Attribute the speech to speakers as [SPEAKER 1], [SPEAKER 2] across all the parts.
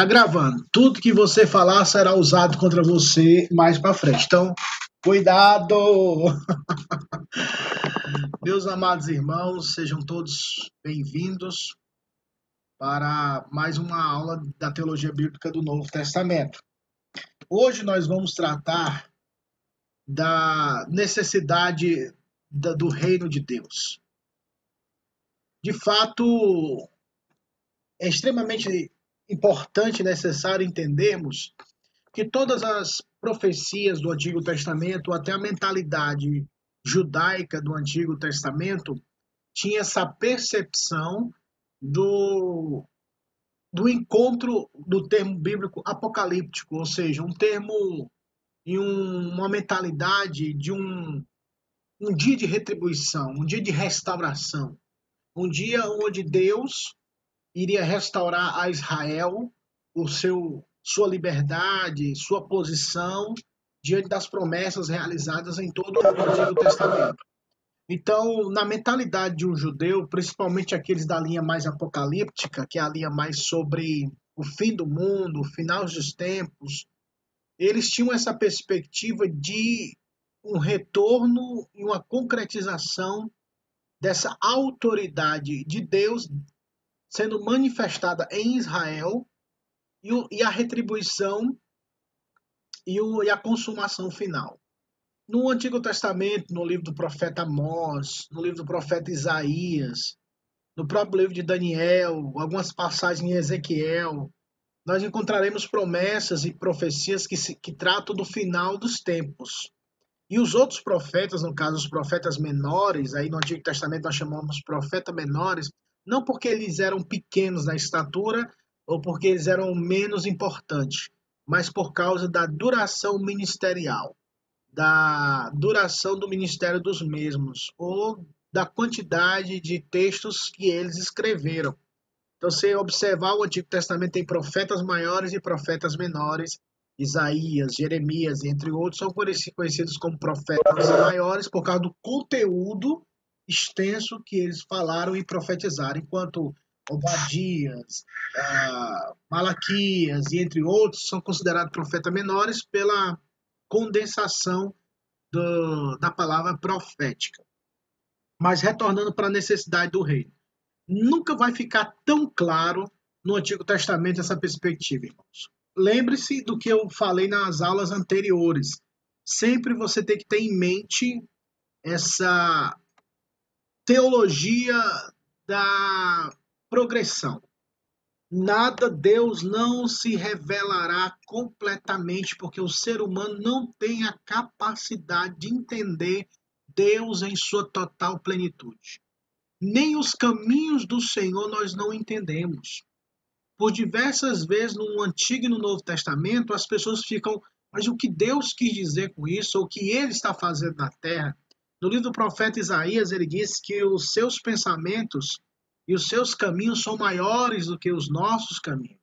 [SPEAKER 1] Tá gravando. Tudo que você falar será usado contra você mais para frente. Então, cuidado! Meus amados irmãos, sejam todos bem-vindos para mais uma aula da teologia bíblica do Novo Testamento. Hoje nós vamos tratar da necessidade do reino de Deus. De fato, é extremamente importante e necessário entendermos que todas as profecias do Antigo Testamento, até a mentalidade judaica do Antigo Testamento, tinha essa percepção do, do encontro do termo bíblico apocalíptico, ou seja, um termo e um, uma mentalidade de um, um dia de retribuição, um dia de restauração, um dia onde Deus iria restaurar a Israel o seu sua liberdade, sua posição diante das promessas realizadas em todo o Antigo Testamento. Então, na mentalidade de um judeu, principalmente aqueles da linha mais apocalíptica, que é a linha mais sobre o fim do mundo, o final dos tempos, eles tinham essa perspectiva de um retorno e uma concretização dessa autoridade de Deus sendo manifestada em Israel e, o, e a retribuição e, o, e a consumação final. No Antigo Testamento, no livro do profeta Amós, no livro do profeta Isaías, no próprio livro de Daniel, algumas passagens em Ezequiel, nós encontraremos promessas e profecias que, se, que tratam do final dos tempos. E os outros profetas, no caso os profetas menores, aí no Antigo Testamento nós chamamos profetas menores, não porque eles eram pequenos na estatura ou porque eles eram menos importantes, mas por causa da duração ministerial, da duração do ministério dos mesmos, ou da quantidade de textos que eles escreveram. Então, se observar o Antigo Testamento, tem profetas maiores e profetas menores. Isaías, Jeremias, entre outros, são conhecidos como profetas maiores por causa do conteúdo extenso que eles falaram e profetizaram, enquanto Obadias, ah, Malaquias e entre outros são considerados profetas menores pela condensação do, da palavra profética. Mas retornando para a necessidade do reino. Nunca vai ficar tão claro no Antigo Testamento essa perspectiva, irmãos. Lembre-se do que eu falei nas aulas anteriores. Sempre você tem que ter em mente essa teologia da progressão. Nada Deus não se revelará completamente, porque o ser humano não tem a capacidade de entender Deus em sua total plenitude. Nem os caminhos do Senhor nós não entendemos. Por diversas vezes no Antigo e no Novo Testamento, as pessoas ficam, mas o que Deus quis dizer com isso, ou o que ele está fazendo na terra? No livro do profeta Isaías, ele diz que os seus pensamentos e os seus caminhos são maiores do que os nossos caminhos.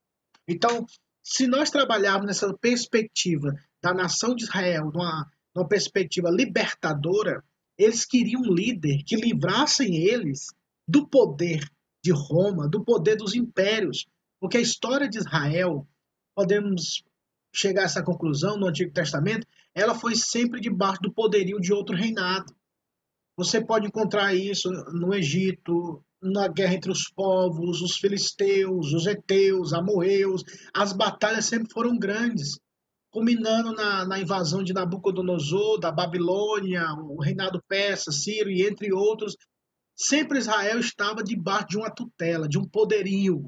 [SPEAKER 1] Então, se nós trabalharmos nessa perspectiva da nação de Israel, numa, numa perspectiva libertadora, eles queriam um líder que livrassem eles do poder de Roma, do poder dos impérios. Porque a história de Israel, podemos chegar a essa conclusão no Antigo Testamento, ela foi sempre debaixo do poderio de outro reinado. Você pode encontrar isso no Egito, na guerra entre os povos, os filisteus, os heteus, amorreus. As batalhas sempre foram grandes, culminando na, na invasão de Nabucodonosor, da Babilônia, o reinado persa, Sírio e entre outros. Sempre Israel estava debaixo de uma tutela, de um poderio,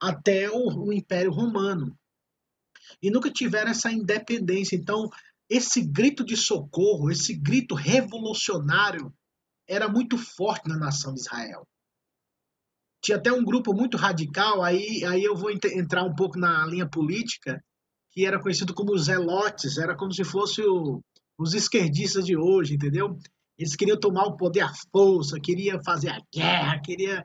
[SPEAKER 1] até o, o Império Romano. E nunca tiveram essa independência. Então, esse grito de socorro, esse grito revolucionário, era muito forte na nação de Israel. Tinha até um grupo muito radical, aí, aí eu vou entrar um pouco na linha política, que era conhecido como os zelotes, era como se fosse o, os esquerdistas de hoje, entendeu? Eles queriam tomar o poder à força, queriam fazer a guerra, queria,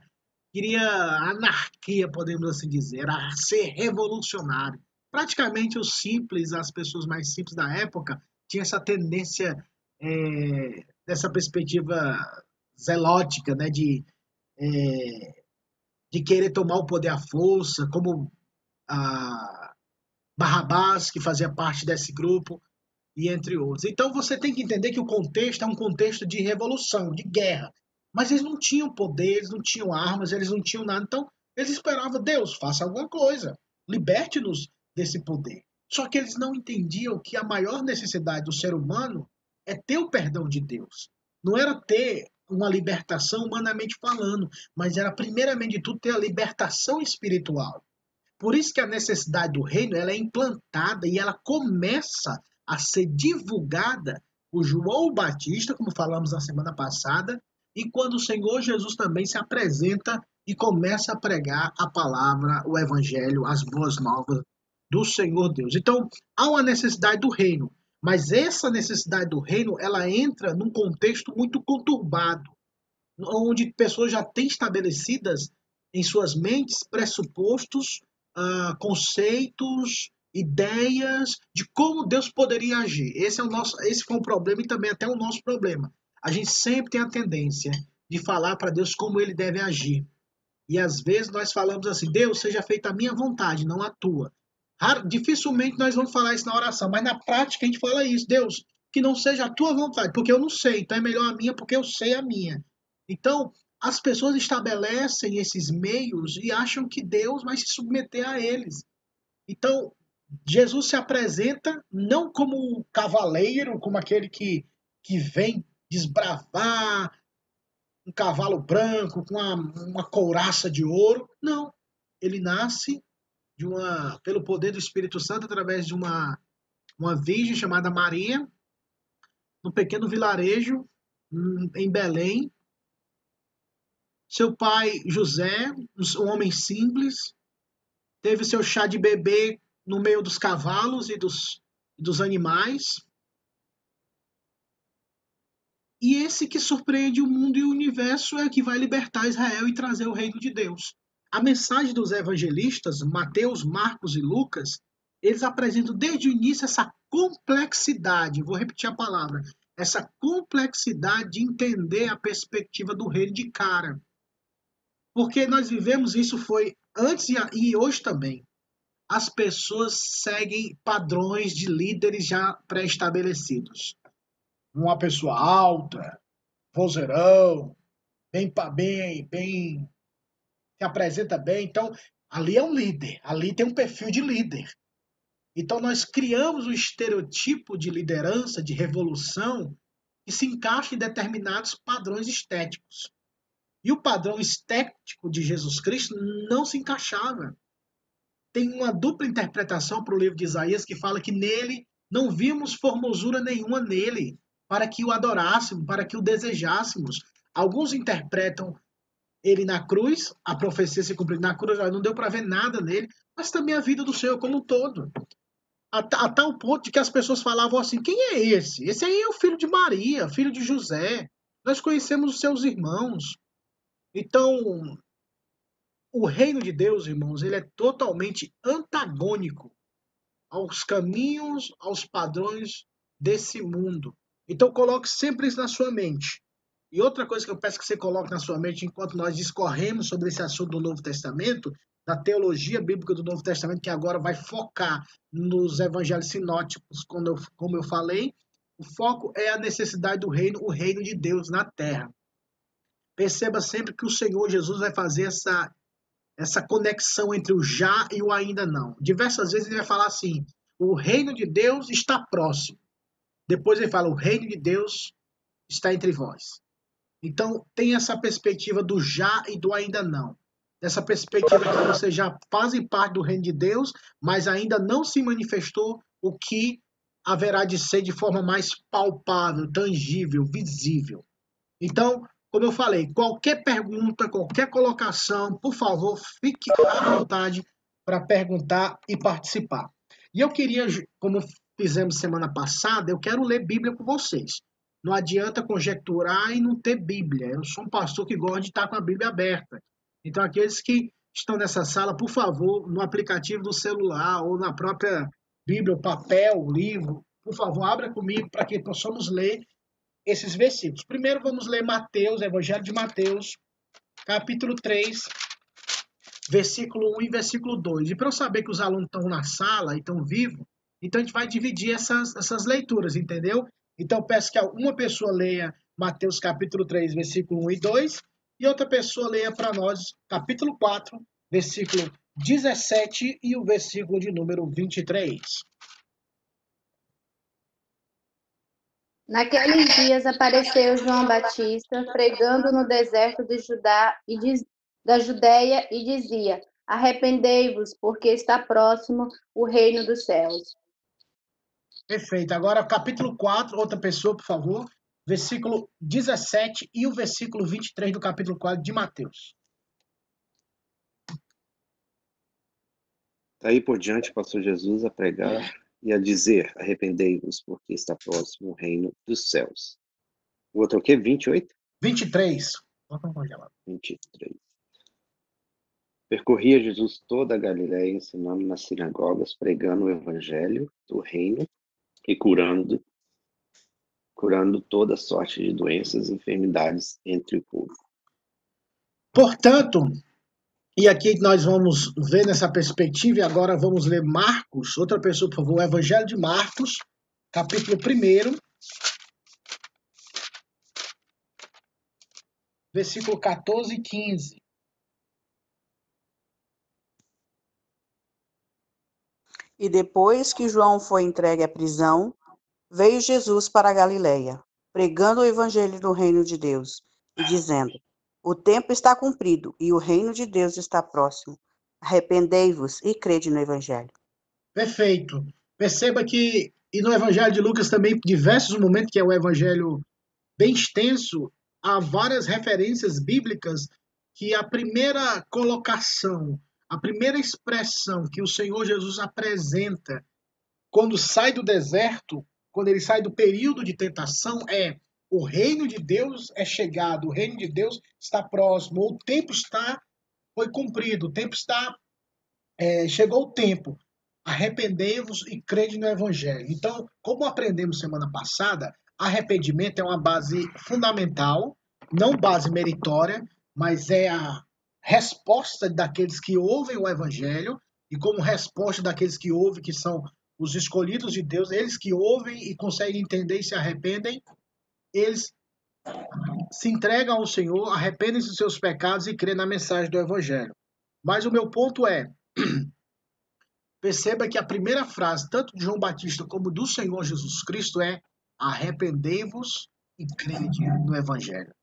[SPEAKER 1] queria anarquia, podemos assim dizer, era ser revolucionário praticamente os simples, as pessoas mais simples da época, tinham essa tendência é, dessa perspectiva zelótica, né, de, é, de querer tomar o poder à força, como a Barrabás, que fazia parte desse grupo, e entre outros. Então você tem que entender que o contexto é um contexto de revolução, de guerra. Mas eles não tinham poder, eles não tinham armas, eles não tinham nada. Então eles esperavam, Deus, faça alguma coisa, liberte-nos desse poder. Só que eles não entendiam que a maior necessidade do ser humano é ter o perdão de Deus. Não era ter uma libertação humanamente falando, mas era primeiramente de tudo ter a libertação espiritual. Por isso que a necessidade do reino ela é implantada e ela começa a ser divulgada por João Batista, como falamos na semana passada, e quando o Senhor Jesus também se apresenta e começa a pregar a palavra, o evangelho, as boas novas do Senhor Deus. Então, há uma necessidade do reino, mas essa necessidade do reino, ela entra num contexto muito conturbado, onde pessoas já têm estabelecidas em suas mentes pressupostos, uh, conceitos, ideias de como Deus poderia agir. Esse é o nosso, esse foi um problema e também até o nosso problema. A gente sempre tem a tendência de falar para Deus como ele deve agir. E às vezes nós falamos assim: Deus, seja feita a minha vontade, não a tua. Dificilmente nós vamos falar isso na oração, mas na prática a gente fala isso: Deus, que não seja a tua vontade, porque eu não sei, então é melhor a minha porque eu sei a minha. Então, as pessoas estabelecem esses meios e acham que Deus vai se submeter a eles. Então, Jesus se apresenta não como cavaleiro, como aquele que, que vem desbravar um cavalo branco com uma, uma couraça de ouro. Não. Ele nasce de uma, pelo poder do Espírito Santo através de uma, uma virgem chamada Maria, num pequeno vilarejo em Belém. Seu pai, José, um homem simples, teve seu chá de bebê no meio dos cavalos e dos, dos animais. E esse que surpreende o mundo e o universo é que vai libertar Israel e trazer o reino de Deus. A mensagem dos evangelistas, Mateus, Marcos e Lucas, eles apresentam desde o início essa complexidade, vou repetir a palavra, essa complexidade de entender a perspectiva do reino de cara. Porque nós vivemos isso foi antes e hoje também as pessoas seguem padrões de líderes já pré-estabelecidos. Uma pessoa alta, vozeirão, bem, bem, bem, se apresenta bem. Então, ali é um líder, ali tem um perfil de líder. Então, nós criamos um estereotipo de liderança, de revolução, que se encaixa em determinados padrões estéticos. E o padrão estético de Jesus Cristo não se encaixava tem uma dupla interpretação para o livro de Isaías que fala que nele não vimos formosura nenhuma nele para que o adorássemos, para que o desejássemos. Alguns interpretam ele na cruz, a profecia se cumpriu na cruz, não deu para ver nada nele, mas também a vida do Senhor como um todo. A, a, tal ponto de que as pessoas falavam assim: quem é esse? Esse aí é o filho de Maria, filho de José. Nós conhecemos os seus irmãos. Então, o reino de Deus, irmãos, ele é totalmente antagônico aos caminhos, aos padrões desse mundo. Então coloque sempre isso na sua mente. E outra coisa que eu peço que você coloque na sua mente enquanto nós discorremos sobre esse assunto do Novo Testamento, da teologia bíblica do Novo Testamento, que agora vai focar nos evangelhos sinóticos, como eu, como eu falei, o foco é a necessidade do reino, o reino de Deus na terra. Perceba sempre que o Senhor Jesus vai fazer essa essa conexão entre o já e o ainda não. Diversas vezes ele vai falar assim: o reino de Deus está próximo. Depois ele fala: o reino de Deus está entre vós. Então tem essa perspectiva do já e do ainda não. Essa perspectiva que você já fazem parte do reino de Deus, mas ainda não se manifestou o que haverá de ser de forma mais palpável, tangível, visível. Então, como eu falei, qualquer pergunta, qualquer colocação, por favor, fique à vontade para perguntar e participar. E eu queria, como fizemos semana passada, eu quero ler Bíblia com vocês. Não adianta conjecturar e não ter Bíblia. Eu sou um pastor que gosta de estar com a Bíblia aberta. Então, aqueles que estão nessa sala, por favor, no aplicativo do celular ou na própria Bíblia, papel, livro, por favor, abra comigo para que possamos ler esses versículos. Primeiro vamos ler Mateus, Evangelho de Mateus, capítulo 3, versículo 1 e versículo 2. E para eu saber que os alunos estão na sala e estão vivos, então a gente vai dividir essas, essas leituras, entendeu? Então peço que uma pessoa leia Mateus capítulo 3, versículo 1 e 2, e outra pessoa leia para nós capítulo 4, versículo 17 e o versículo de número 23.
[SPEAKER 2] Naqueles dias apareceu João Batista pregando no deserto de Judá e de, da Judéia e dizia: Arrependei-vos, porque está próximo o reino dos céus.
[SPEAKER 1] Perfeito. Agora, capítulo 4, outra pessoa, por favor. Versículo 17 e o versículo 23 do capítulo 4 de Mateus.
[SPEAKER 3] Daí por diante passou Jesus a pregar e a dizer: Arrependei-vos, porque está próximo o reino dos céus. O outro é o quê? 28?
[SPEAKER 1] 23.
[SPEAKER 3] 23. Percorria Jesus toda a Galiléia, ensinando nas sinagogas, pregando o evangelho do reino e curando curando toda sorte de doenças e enfermidades entre o povo.
[SPEAKER 1] Portanto, e aqui nós vamos ver nessa perspectiva, e agora vamos ler Marcos, outra pessoa, por favor, o Evangelho de Marcos, capítulo 1, versículo 14 e 15.
[SPEAKER 4] E depois que João foi entregue à prisão, veio Jesus para a Galiléia, pregando o evangelho do reino de Deus e dizendo: o tempo está cumprido e o reino de Deus está próximo. Arrependei-vos e crede no Evangelho.
[SPEAKER 1] Perfeito. Perceba que, e no Evangelho de Lucas também, diversos momentos, que é o Evangelho bem extenso, há várias referências bíblicas que a primeira colocação, a primeira expressão que o Senhor Jesus apresenta quando sai do deserto, quando ele sai do período de tentação, é o reino de Deus é chegado, o reino de Deus está próximo, o tempo está, foi cumprido, o tempo está, é, chegou o tempo. Arrependei-vos e crede no Evangelho. Então, como aprendemos semana passada, arrependimento é uma base fundamental, não base meritória, mas é a resposta daqueles que ouvem o Evangelho, e como resposta daqueles que ouvem, que são os escolhidos de Deus, eles que ouvem e conseguem entender e se arrependem, eles se entregam ao Senhor, arrependem-se dos seus pecados e crêem na mensagem do Evangelho. Mas o meu ponto é: perceba que a primeira frase, tanto de João Batista como do Senhor Jesus Cristo, é: arrependei-vos e crede no Evangelho.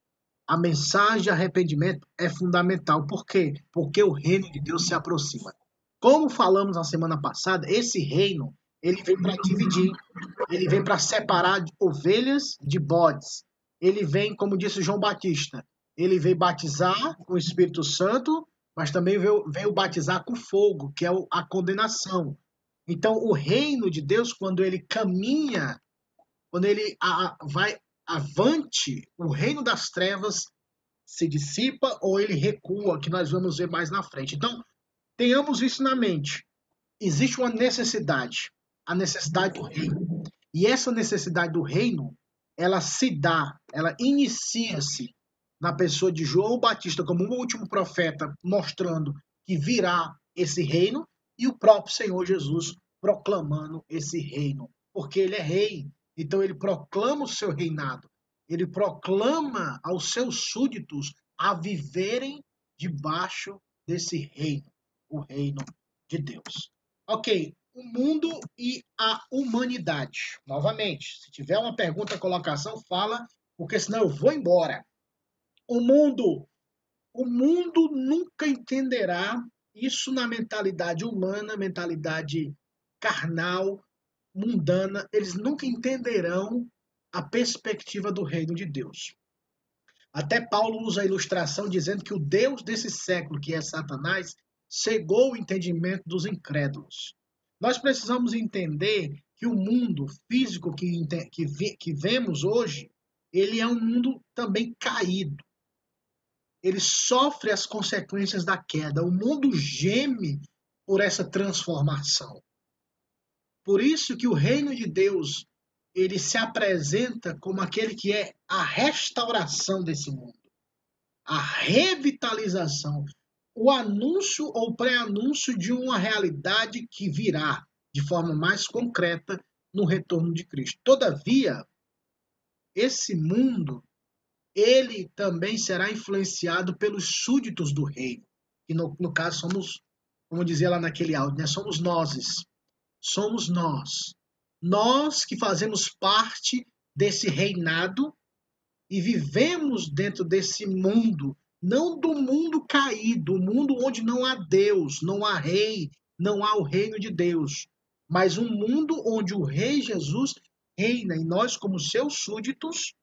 [SPEAKER 1] A mensagem de arrependimento é fundamental. Por quê? Porque o reino de Deus se aproxima. Como falamos na semana passada, esse reino ele vem para dividir, ele vem para separar ovelhas de bodes. Ele vem, como disse João Batista, ele veio batizar com o Espírito Santo, mas também veio, veio batizar com fogo, que é a condenação. Então, o reino de Deus, quando ele caminha, quando ele a, vai avante, o reino das trevas se dissipa ou ele recua, que nós vamos ver mais na frente. Então, tenhamos isso na mente. Existe uma necessidade a necessidade do reino. E essa necessidade do reino, ela se dá, ela inicia-se na pessoa de João Batista como um último profeta, mostrando que virá esse reino, e o próprio Senhor Jesus proclamando esse reino, porque ele é rei, então ele proclama o seu reinado, ele proclama aos seus súditos a viverem debaixo desse reino, o reino de Deus. Ok, o mundo e a humanidade. Novamente, se tiver uma pergunta, colocação, fala, porque senão eu vou embora. O mundo, o mundo nunca entenderá isso na mentalidade humana, mentalidade carnal, mundana, eles nunca entenderão a perspectiva do reino de Deus. Até Paulo usa a ilustração dizendo que o Deus desse século, que é Satanás, cegou o entendimento dos incrédulos. Nós precisamos entender que o mundo físico que, que, que vemos hoje, ele é um mundo também caído. Ele sofre as consequências da queda. O mundo geme por essa transformação. Por isso que o reino de Deus ele se apresenta como aquele que é a restauração desse mundo, a revitalização. o anúncio ou pré-anúncio de uma realidade que virá de forma mais concreta no retorno de Cristo. Todavia, esse mundo ele também será influenciado pelos súditos do reino, que no, no caso somos, como dizia lá naquele áudio, né? somos nós, somos nós. Nós que fazemos parte desse reinado e vivemos dentro desse mundo, não do mundo caído, o mundo onde não há Deus, não há rei, não há o reino de Deus, mas um mundo onde o rei Jesus reina e nós como seus súditos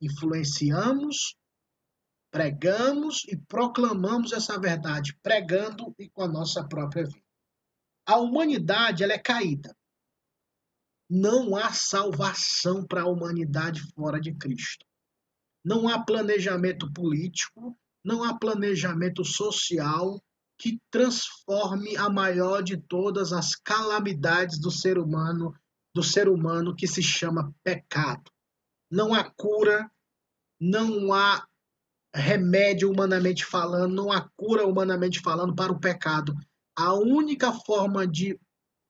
[SPEAKER 1] influenciamos, pregamos e proclamamos essa verdade, pregando e com a nossa própria vida. A humanidade ela é caída. Não há salvação para a humanidade fora de Cristo. Não há planejamento político, não há planejamento social que transforme a maior de todas as calamidades do ser humano, do ser humano que se chama pecado não há cura, não há remédio humanamente falando, não há cura humanamente falando para o pecado. A única forma de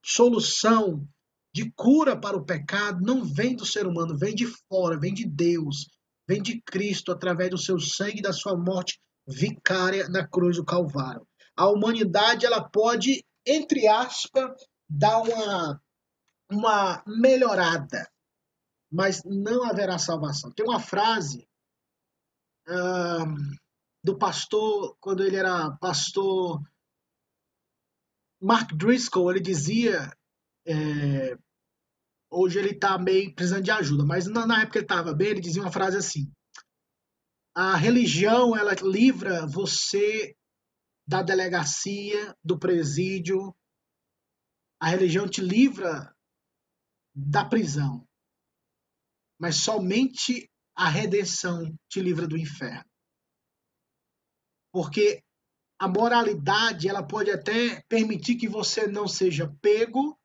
[SPEAKER 1] solução, de cura para o pecado, não vem do ser humano, vem de fora, vem de Deus, vem de Cristo através do seu sangue e da sua morte vicária na cruz do Calvário. A humanidade ela pode, entre aspas, dar uma, uma melhorada, mas não haverá salvação. Tem uma frase do pastor, quando ele era pastor Mark Driscoll, ele dizia, é, hoje ele está meio precisando de ajuda, mas na, na época ele estava bem, ele dizia uma frase assim, a religião, ela livra você da delegacia, do presídio, a religião te livra da prisão mas somente a redenção te livra do inferno. Porque a moralidade, ela pode até permitir que você não seja pego,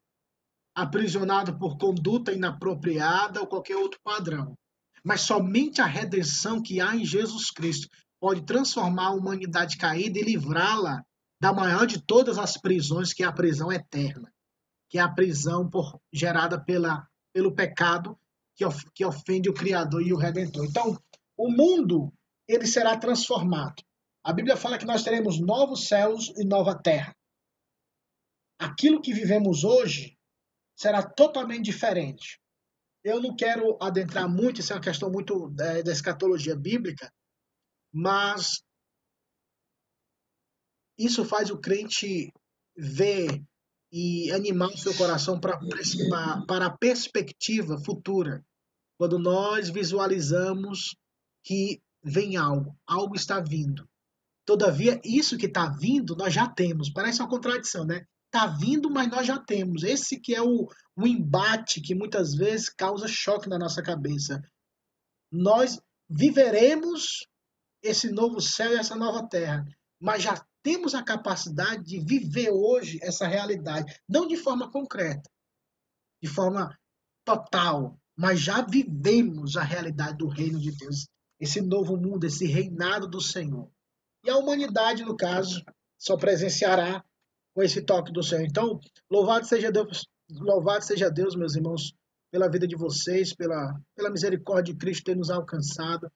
[SPEAKER 1] aprisionado por conduta inapropriada ou qualquer outro padrão. Mas somente a redenção que há em Jesus Cristo pode transformar a humanidade caída e livrá-la da maior de todas as prisões, que é a prisão eterna, que é a prisão por, gerada pela, pelo pecado que, of, que ofende o Criador e o Redentor. Então, o mundo ele será transformado. A Bíblia fala que nós teremos novos céus e nova terra. Aquilo que vivemos hoje será totalmente diferente. Eu não quero adentrar muito, isso é uma questão muito da, da escatologia bíblica, mas isso faz o crente ver e animar o seu coração para, para a perspectiva futura. Quando nós visualizamos que vem algo, algo está vindo. Todavia, isso que está vindo, nós já temos. Parece uma contradição, né? Está vindo, mas nós já temos. Esse que é o, o embate que muitas vezes causa choque na nossa cabeça. Nós viveremos esse novo céu e essa nova terra, mas já temos a capacidade de viver hoje essa realidade, não de forma concreta, de forma total, mas já vivemos a realidade do reino de Deus, esse novo mundo, esse reinado do Senhor. E a humanidade, no caso, só presenciará com esse toque do Senhor. Então, louvado seja Deus, louvado seja Deus, meus irmãos, pela vida de vocês, pela, pela misericórdia de Cristo ter nos alcançado.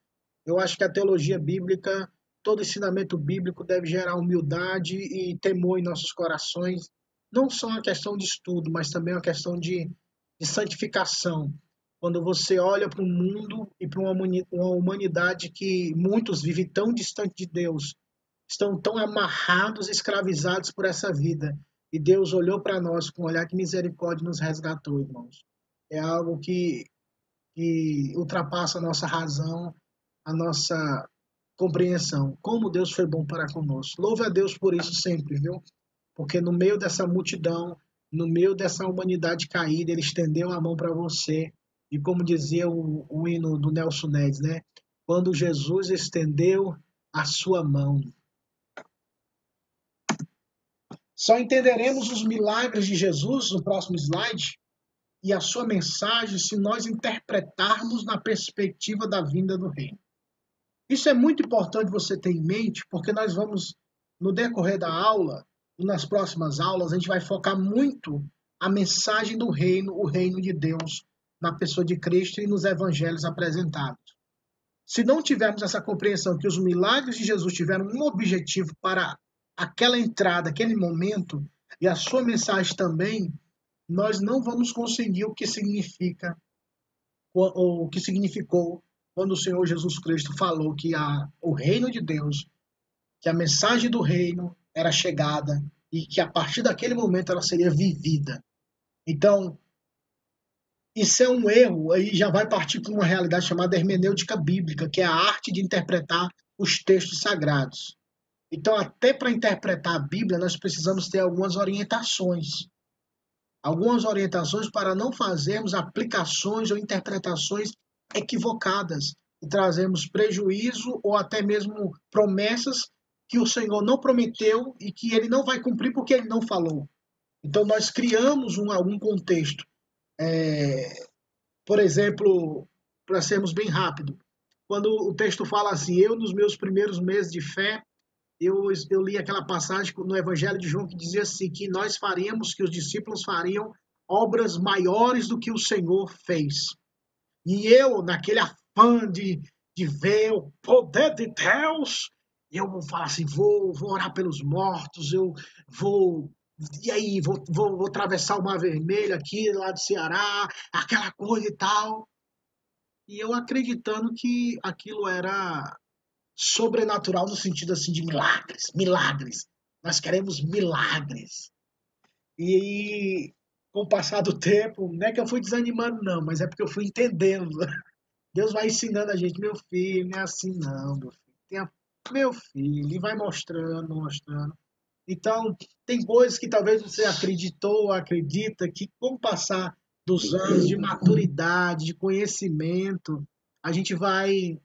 [SPEAKER 1] Eu acho que a teologia bíblica todo ensinamento bíblico deve gerar humildade e temor em nossos corações, não só uma questão de estudo, mas também uma questão de, de santificação. Quando você olha para o mundo e para uma humanidade que muitos vivem tão distante de Deus, estão tão amarrados, escravizados por essa vida, e Deus olhou para nós com um olhar de misericórdia nos resgatou, irmãos. É algo que, que ultrapassa a nossa razão, a nossa compreensão. Como Deus foi bom para conosco. Louve a Deus por isso sempre, viu? Porque no meio dessa multidão, no meio dessa humanidade caída, Ele estendeu a mão para você. E como dizia o, o hino do Nelson Nedes, né? Quando Jesus estendeu a sua mão. Só entenderemos os milagres de Jesus no próximo slide e a sua mensagem se nós interpretarmos na perspectiva da vinda do reino. Isso é muito importante você ter em mente, porque nós vamos no decorrer da aula, e nas próximas aulas, a gente vai focar muito a mensagem do reino, o reino de Deus, na pessoa de Cristo e nos evangelhos apresentados. Se não tivermos essa compreensão que os milagres de Jesus tiveram um objetivo para aquela entrada, aquele momento, e a sua mensagem também, nós não vamos conseguir o que significa, ou o que significou quando o Senhor Jesus Cristo falou que a, o reino de Deus, que a mensagem do reino era chegada e que a partir daquele momento ela seria vivida. Então, isso é um erro, aí já vai partir para uma realidade chamada hermenêutica bíblica, que é a arte de interpretar os textos sagrados. Então, até para interpretar a Bíblia, nós precisamos ter algumas orientações. Algumas orientações para não fazermos aplicações ou interpretações equivocadas e trazermos prejuízo ou até mesmo promessas que o Senhor não prometeu e que ele não vai cumprir porque ele não falou. Então, nós criamos um, algum contexto é, por exemplo, para sermos bem rápido, quando o texto fala assim, eu nos meus primeiros meses de fé, eu, eu li aquela passagem no Evangelho de João que dizia assim, que nós faríamos, que os discípulos fariam obras maiores do que o Senhor fez. E eu, naquele afã de, de ver o poder de Deus, eu vou falar assim, vou, vou orar pelos mortos, eu vou e aí, vou, vou, vou atravessar o Mar Vermelho aqui, lá do Ceará, aquela coisa e tal. E eu acreditando que aquilo era sobrenatural no sentido assim de milagres, milagres. Nós queremos milagres. E com o passar do tempo, não é que eu fui desanimando, não, mas é porque eu fui entendendo. Deus vai ensinando a gente, meu filho, não é assim não, meu filho. Tenha, meu filho, e vai mostrando, mostrando. Então, tem coisas que talvez você acreditou, acredita, que com o passar dos anos de maturidade, de conhecimento, a gente vai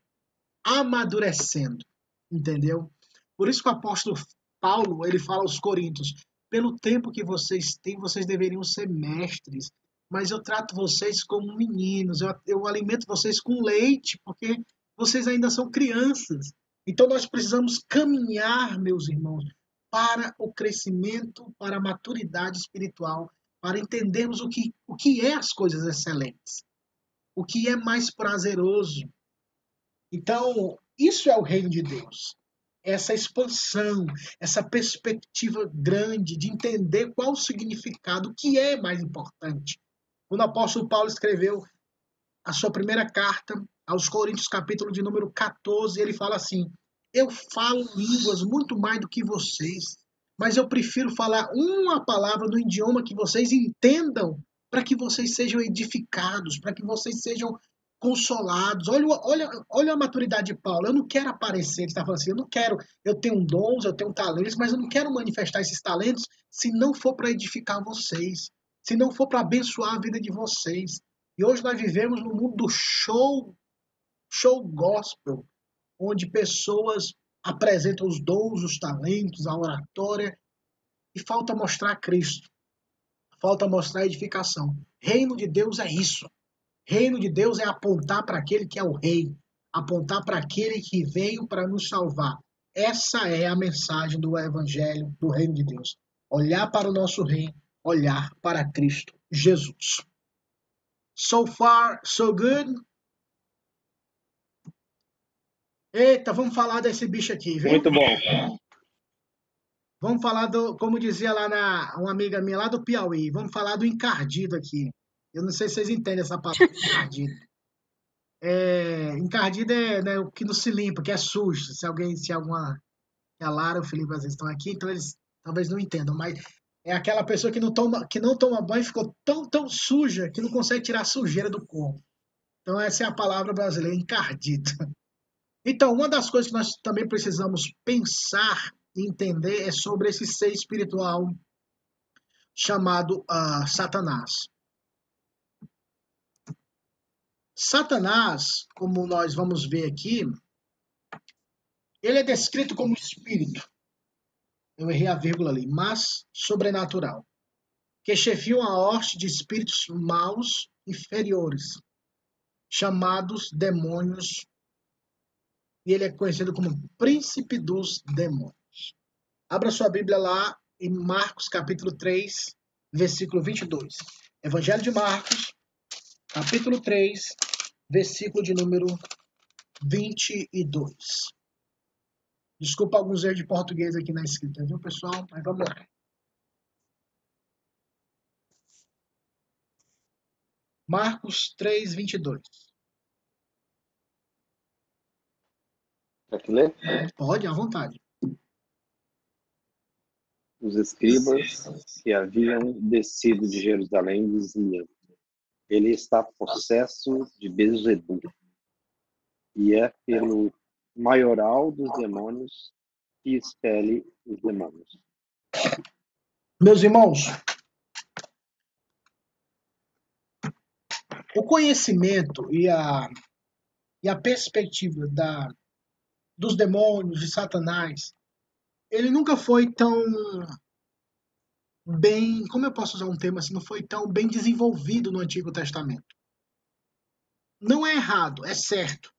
[SPEAKER 1] amadurecendo, entendeu? Por isso que o apóstolo Paulo, ele fala aos coríntios, pelo tempo que vocês têm, vocês deveriam ser mestres, mas eu trato vocês como meninos, eu, eu alimento vocês com leite, porque vocês ainda são crianças. Então nós precisamos caminhar, meus irmãos, para o crescimento, para a maturidade espiritual, para entendermos o que, o que é as coisas excelentes, o que é mais prazeroso. Então, isso é o reino de Deus. Essa expansão, essa perspectiva grande de entender qual o significado, o que é mais importante. Quando o apóstolo Paulo escreveu a sua primeira carta aos Coríntios, capítulo de número 14, ele fala assim: eu falo línguas muito mais do que vocês, mas eu prefiro falar uma palavra no idioma que vocês entendam, para que vocês sejam edificados, para que vocês sejam consolados. Olha, olha, olha a maturidade de Paulo. Eu não quero aparecer, ele está falando assim, eu não quero, eu tenho dons, eu tenho talentos, mas eu não quero manifestar esses talentos se não for para edificar vocês, se não for para abençoar a vida de vocês. E hoje nós vivemos no mundo do show, show gospel, onde pessoas apresentam os dons, os talentos, a oratória, e falta mostrar Cristo. Falta mostrar edificação. Reino de Deus é isso. Reino de Deus é apontar para aquele que é o rei, apontar para aquele que veio para nos salvar. Essa é a mensagem do evangelho do reino de Deus. Olhar para o nosso rei, olhar para Cristo Jesus. So far, so good. Eita, vamos falar desse bicho aqui, viu?
[SPEAKER 3] Muito bom.
[SPEAKER 1] Vamos falar do, como dizia lá na uma amiga minha lá do Piauí, vamos falar do encardido aqui. Eu não sei se vocês entendem essa palavra encardido. É, encardido é né, o que não se limpa, que é sujo. Se alguém, se alguma. A Lara o Felipe às vezes estão aqui, então eles talvez não entendam, mas é aquela pessoa que não toma, que não toma banho e ficou tão, tão suja que não consegue tirar a sujeira do corpo. Então essa é a palavra brasileira, encardido. Então, uma das coisas que nós também precisamos pensar e entender é sobre esse ser espiritual chamado uh, Satanás. Satanás, como nós vamos ver aqui, ele é descrito como espírito. Eu errei a vírgula ali, mas sobrenatural. Que chefiam a horte de espíritos maus inferiores, chamados demônios e ele é conhecido como príncipe dos demônios. Abra sua Bíblia lá em Marcos capítulo 3, versículo 22. Evangelho de Marcos, capítulo 3, versículo de número 22. Desculpa alguns erros de português aqui na escrita, viu, pessoal? Mas vamos lá. Marcos 3, 22.
[SPEAKER 3] Quer que ler?
[SPEAKER 1] Pode, à vontade.
[SPEAKER 3] Os escribas que haviam descido de Jerusalém diziam: Ele está possesso de Bezebu e é pelo maioral dos demônios que expele os demônios.
[SPEAKER 1] Meus irmãos, o conhecimento e a, e a perspectiva da, dos demônios, de Satanás, ele nunca foi tão bem, como eu posso usar um termo assim, não foi tão bem desenvolvido no Antigo Testamento. Não é errado, é certo.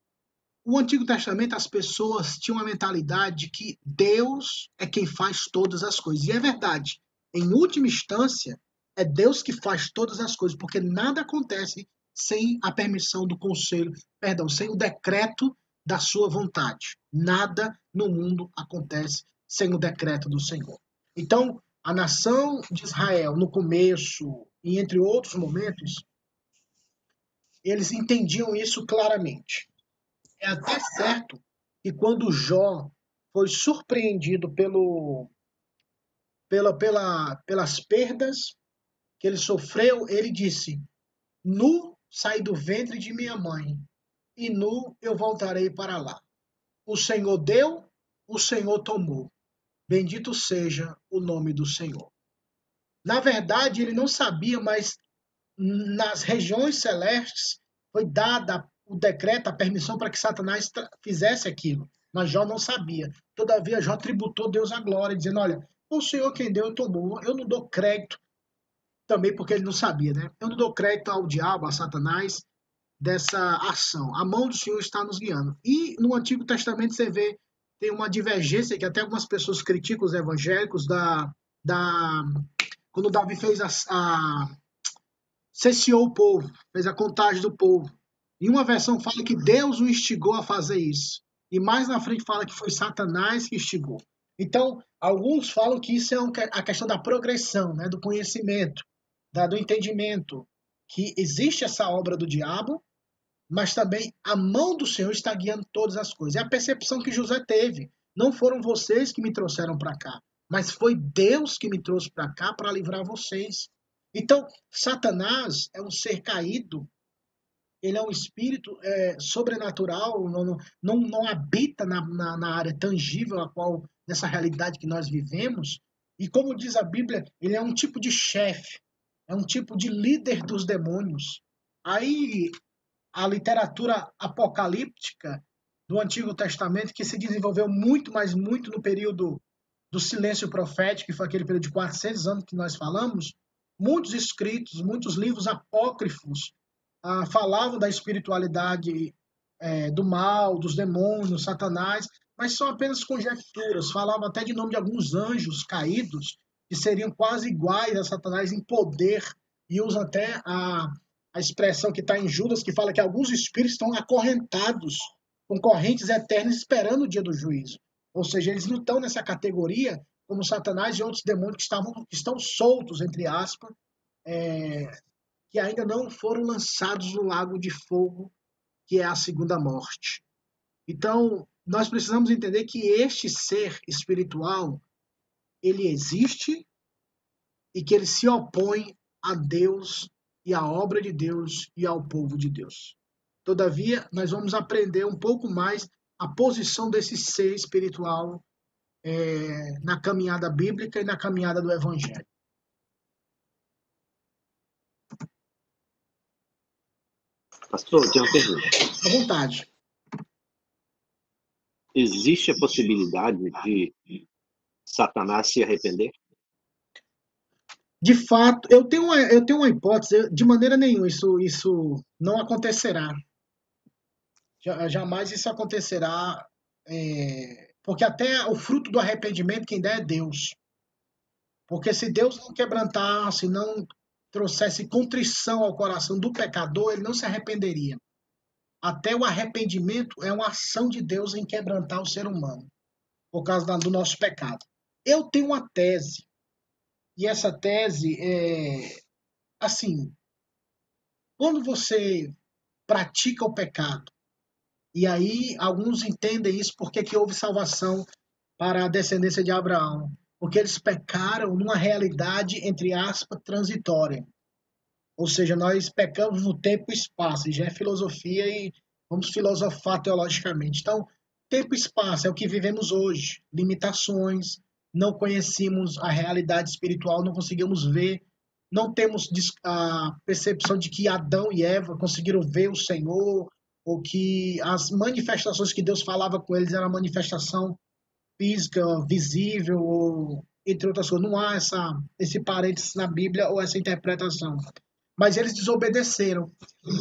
[SPEAKER 1] O Antigo Testamento, as pessoas tinham uma mentalidade de que Deus é quem faz todas as coisas. E é verdade. Em última instância, é Deus que faz todas as coisas, porque nada acontece sem a permissão do conselho, perdão, sem o decreto da sua vontade. Nada no mundo acontece sem o decreto do Senhor. Então, a nação de Israel, no começo e entre outros momentos, eles entendiam isso claramente. É até certo que quando Jó foi surpreendido pelo, pela, pela, pelas perdas que ele sofreu, ele disse: Nu saí do ventre de minha mãe, e nu eu voltarei para lá. O Senhor deu, o Senhor tomou. Bendito seja o nome do Senhor. Na verdade, ele não sabia, mas nas regiões celestes foi dada o decreto, a permissão para que Satanás fizesse aquilo. Mas Jó não sabia. Todavia, Jó tributou Deus a glória, dizendo: Olha, o Senhor quem deu tomou. Eu não dou crédito, também porque ele não sabia, né? Eu não dou crédito ao diabo, a Satanás, dessa ação. A mão do Senhor está nos guiando. E no Antigo Testamento você vê tem uma divergência que até algumas pessoas criticam os evangélicos da, da quando Davi fez a, a cesseou o povo, fez a contagem do povo. Em uma versão fala que Deus o instigou a fazer isso. E mais na frente fala que foi Satanás que instigou. Então, alguns falam que isso é um, a questão da progressão, né, do conhecimento, da, do entendimento, que existe essa obra do diabo, mas também a mão do Senhor está guiando todas as coisas. É a percepção que José teve. Não foram vocês que me trouxeram para cá, mas foi Deus que me trouxe para cá para livrar vocês. Então, Satanás é um ser caído, ele é um espírito é, sobrenatural, não, não, não habita na, na, na área tangível, a qual nessa realidade que nós vivemos. E como diz a Bíblia, ele é um tipo de chefe, é um tipo de líder dos demônios. Aí a literatura apocalíptica do Antigo Testamento, que se desenvolveu muito, mas muito no período do silêncio profético, que foi aquele período de 400 anos que nós falamos, muitos escritos, muitos livros apócrifos ah, falavam da espiritualidade é, do mal, dos demônios, Satanás, mas são apenas conjecturas. Falavam até de nome de alguns anjos caídos, que seriam quase iguais a Satanás em poder, e usam até a a expressão que está em Judas, que fala que alguns espíritos estão acorrentados com correntes eternas esperando o dia do juízo. Ou seja, eles não estão nessa categoria como Satanás e outros demônios que, estavam, que estão soltos, entre aspas, é, que ainda não foram lançados no lago de fogo, que é a segunda morte. Então, nós precisamos entender que este ser espiritual, ele existe e que ele se opõe a Deus e à obra de Deus e ao povo de Deus. Todavia, nós vamos aprender um pouco mais a posição desse ser espiritual é, na caminhada bíblica e na caminhada do Evangelho.
[SPEAKER 3] Pastor, tem uma pergunta.
[SPEAKER 1] À vontade.
[SPEAKER 3] Existe a possibilidade de Satanás se arrepender?
[SPEAKER 1] De fato, eu tenho uma, eu tenho uma hipótese, de maneira nenhuma isso, isso não acontecerá. Jamais isso acontecerá é, Porque até o fruto do arrependimento quem dá é Deus. Porque se Deus não quebrantasse, não trouxesse contrição ao coração do pecador, ele não se arrependeria. Até o arrependimento é uma ação de Deus em quebrantar o ser humano, por causa do nosso pecado. Eu tenho uma tese, e essa tese é assim: quando você pratica o pecado, e aí alguns entendem isso porque que houve salvação para a descendência de Abraão, porque eles pecaram numa realidade entre aspas transitória. Ou seja, nós pecamos no tempo e espaço, e já é filosofia e vamos filosofar teologicamente. Então, tempo e espaço é o que vivemos hoje, limitações, não conhecemos a realidade espiritual, não conseguimos ver, não temos a percepção de que Adão e Eva conseguiram ver o Senhor, ou que as manifestações que Deus falava com eles era manifestação física, visível, ou, entre outras coisas. Não há essa, esse parênteses na Bíblia ou essa interpretação. Mas eles desobedeceram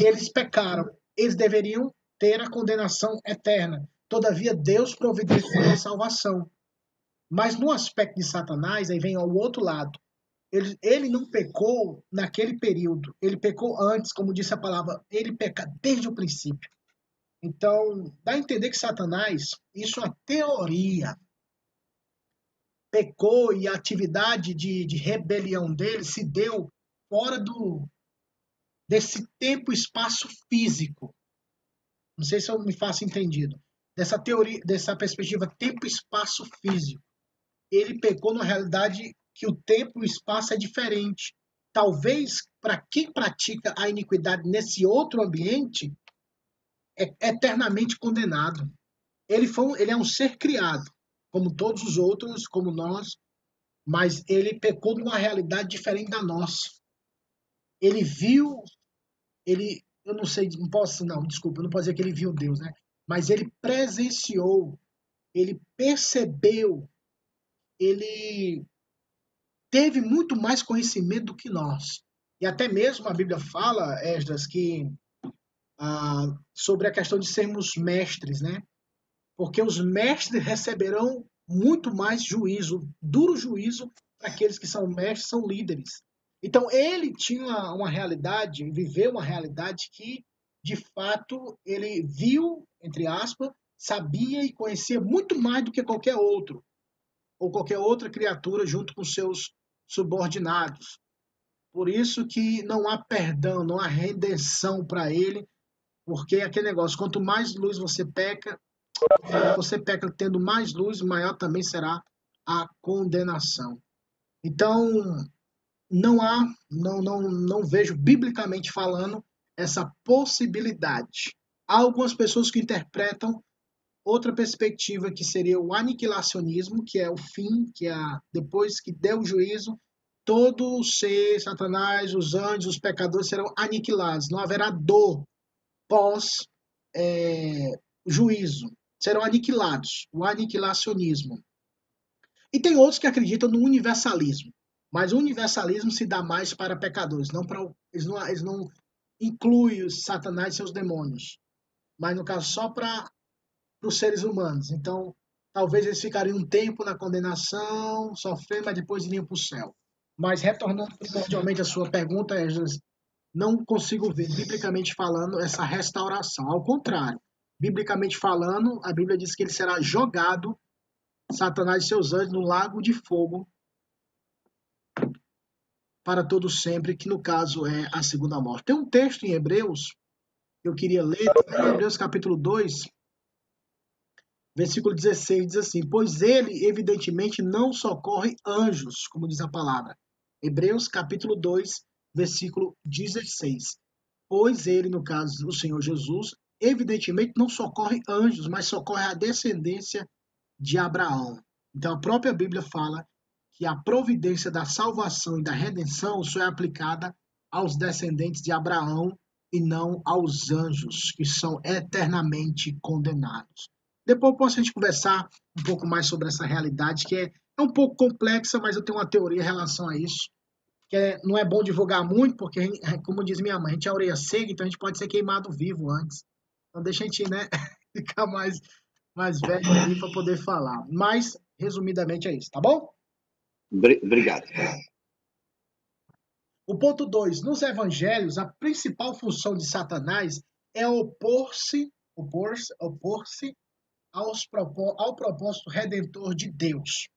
[SPEAKER 1] eles pecaram. Eles deveriam ter a condenação eterna. Todavia, Deus providenciou a salvação. Mas no aspecto de Satanás, aí vem ao outro lado. Ele, ele não pecou naquele período. Ele pecou antes, como disse a palavra. Ele peca desde o princípio. Então, dá a entender que Satanás, isso é uma teoria. Pecou e a atividade de, de rebelião dele se deu fora do desse tempo espaço físico. Não sei se eu me faço entendido. Dessa teoria, dessa perspectiva tempo espaço físico. Ele pecou na realidade que o tempo e o espaço é diferente. Talvez para quem pratica a iniquidade nesse outro ambiente é eternamente condenado. Ele foi, ele é um ser criado, como todos os outros, como nós, mas ele pecou numa realidade diferente da nossa. Ele viu, ele, eu não sei, não posso, não, desculpa, eu não posso dizer que ele viu Deus, né? Mas ele presenciou, ele percebeu, ele teve muito mais conhecimento do que nós. E até mesmo a Bíblia fala, Esdras, que ah, sobre a questão de sermos mestres, né? Porque os mestres receberão muito mais juízo, duro juízo para aqueles que são mestres, são líderes. Então ele tinha uma realidade, viveu uma realidade que, de fato, ele viu, entre aspas, sabia e conhecia muito mais do que qualquer outro, ou qualquer outra criatura junto com seus subordinados. Por isso que não há perdão, não há redenção para ele, porque é aquele negócio, quanto mais luz você peca, você peca tendo mais luz, maior também será a condenação. Então, não há, não, não, não vejo biblicamente falando essa possibilidade. Há algumas pessoas que interpretam outra perspectiva que seria o aniquilacionismo, que é o fim, que é depois que deu o juízo, todo o ser, Satanás, os anjos, os pecadores serão aniquilados. Não haverá dor pós é, juízo. Serão aniquilados. O aniquilacionismo. E tem outros que acreditam no universalismo. Mas o universalismo se dá mais para pecadores. Não para, eles, não, eles não incluem Satanás e seus demônios. Mas, no caso, só para os seres humanos. Então, talvez eles ficariam um tempo na condenação, sofrendo, mas depois iriam para o céu. Mas retornando primordialmente à sua pergunta, é, não consigo ver, biblicamente falando, essa restauração. Ao contrário, biblicamente falando, a Bíblia diz que ele será jogado, Satanás e seus anjos, no lago de fogo para todo sempre, que no caso é a segunda morte. Tem um texto em Hebreus eu queria ler, em Hebreus capítulo 2, versículo 16, diz assim: Pois ele, evidentemente, não socorre anjos, como diz a palavra, Hebreus capítulo 2, versículo 16. Pois ele, no caso do Senhor Jesus, evidentemente não socorre anjos, mas socorre a descendência de Abraão. Então a própria Bíblia fala que a providência da salvação e da redenção só é aplicada aos descendentes de Abraão e não aos anjos, que são eternamente condenados. Depois posso a gente conversar um pouco mais sobre essa realidade, que é é um pouco complexa, mas eu tenho uma teoria em relação a isso. Que é, não é bom divulgar muito, porque, como diz minha mãe, a gente é orelha cega, então a gente pode ser queimado vivo antes. Então deixa a gente né, ficar mais mais velho ali para poder falar. Mas, resumidamente, é isso, tá bom?
[SPEAKER 3] Obrigado.
[SPEAKER 1] O ponto 2. Nos evangelhos, a principal função de Satanás é opor-se opor-se opor ao propósito redentor de Deus.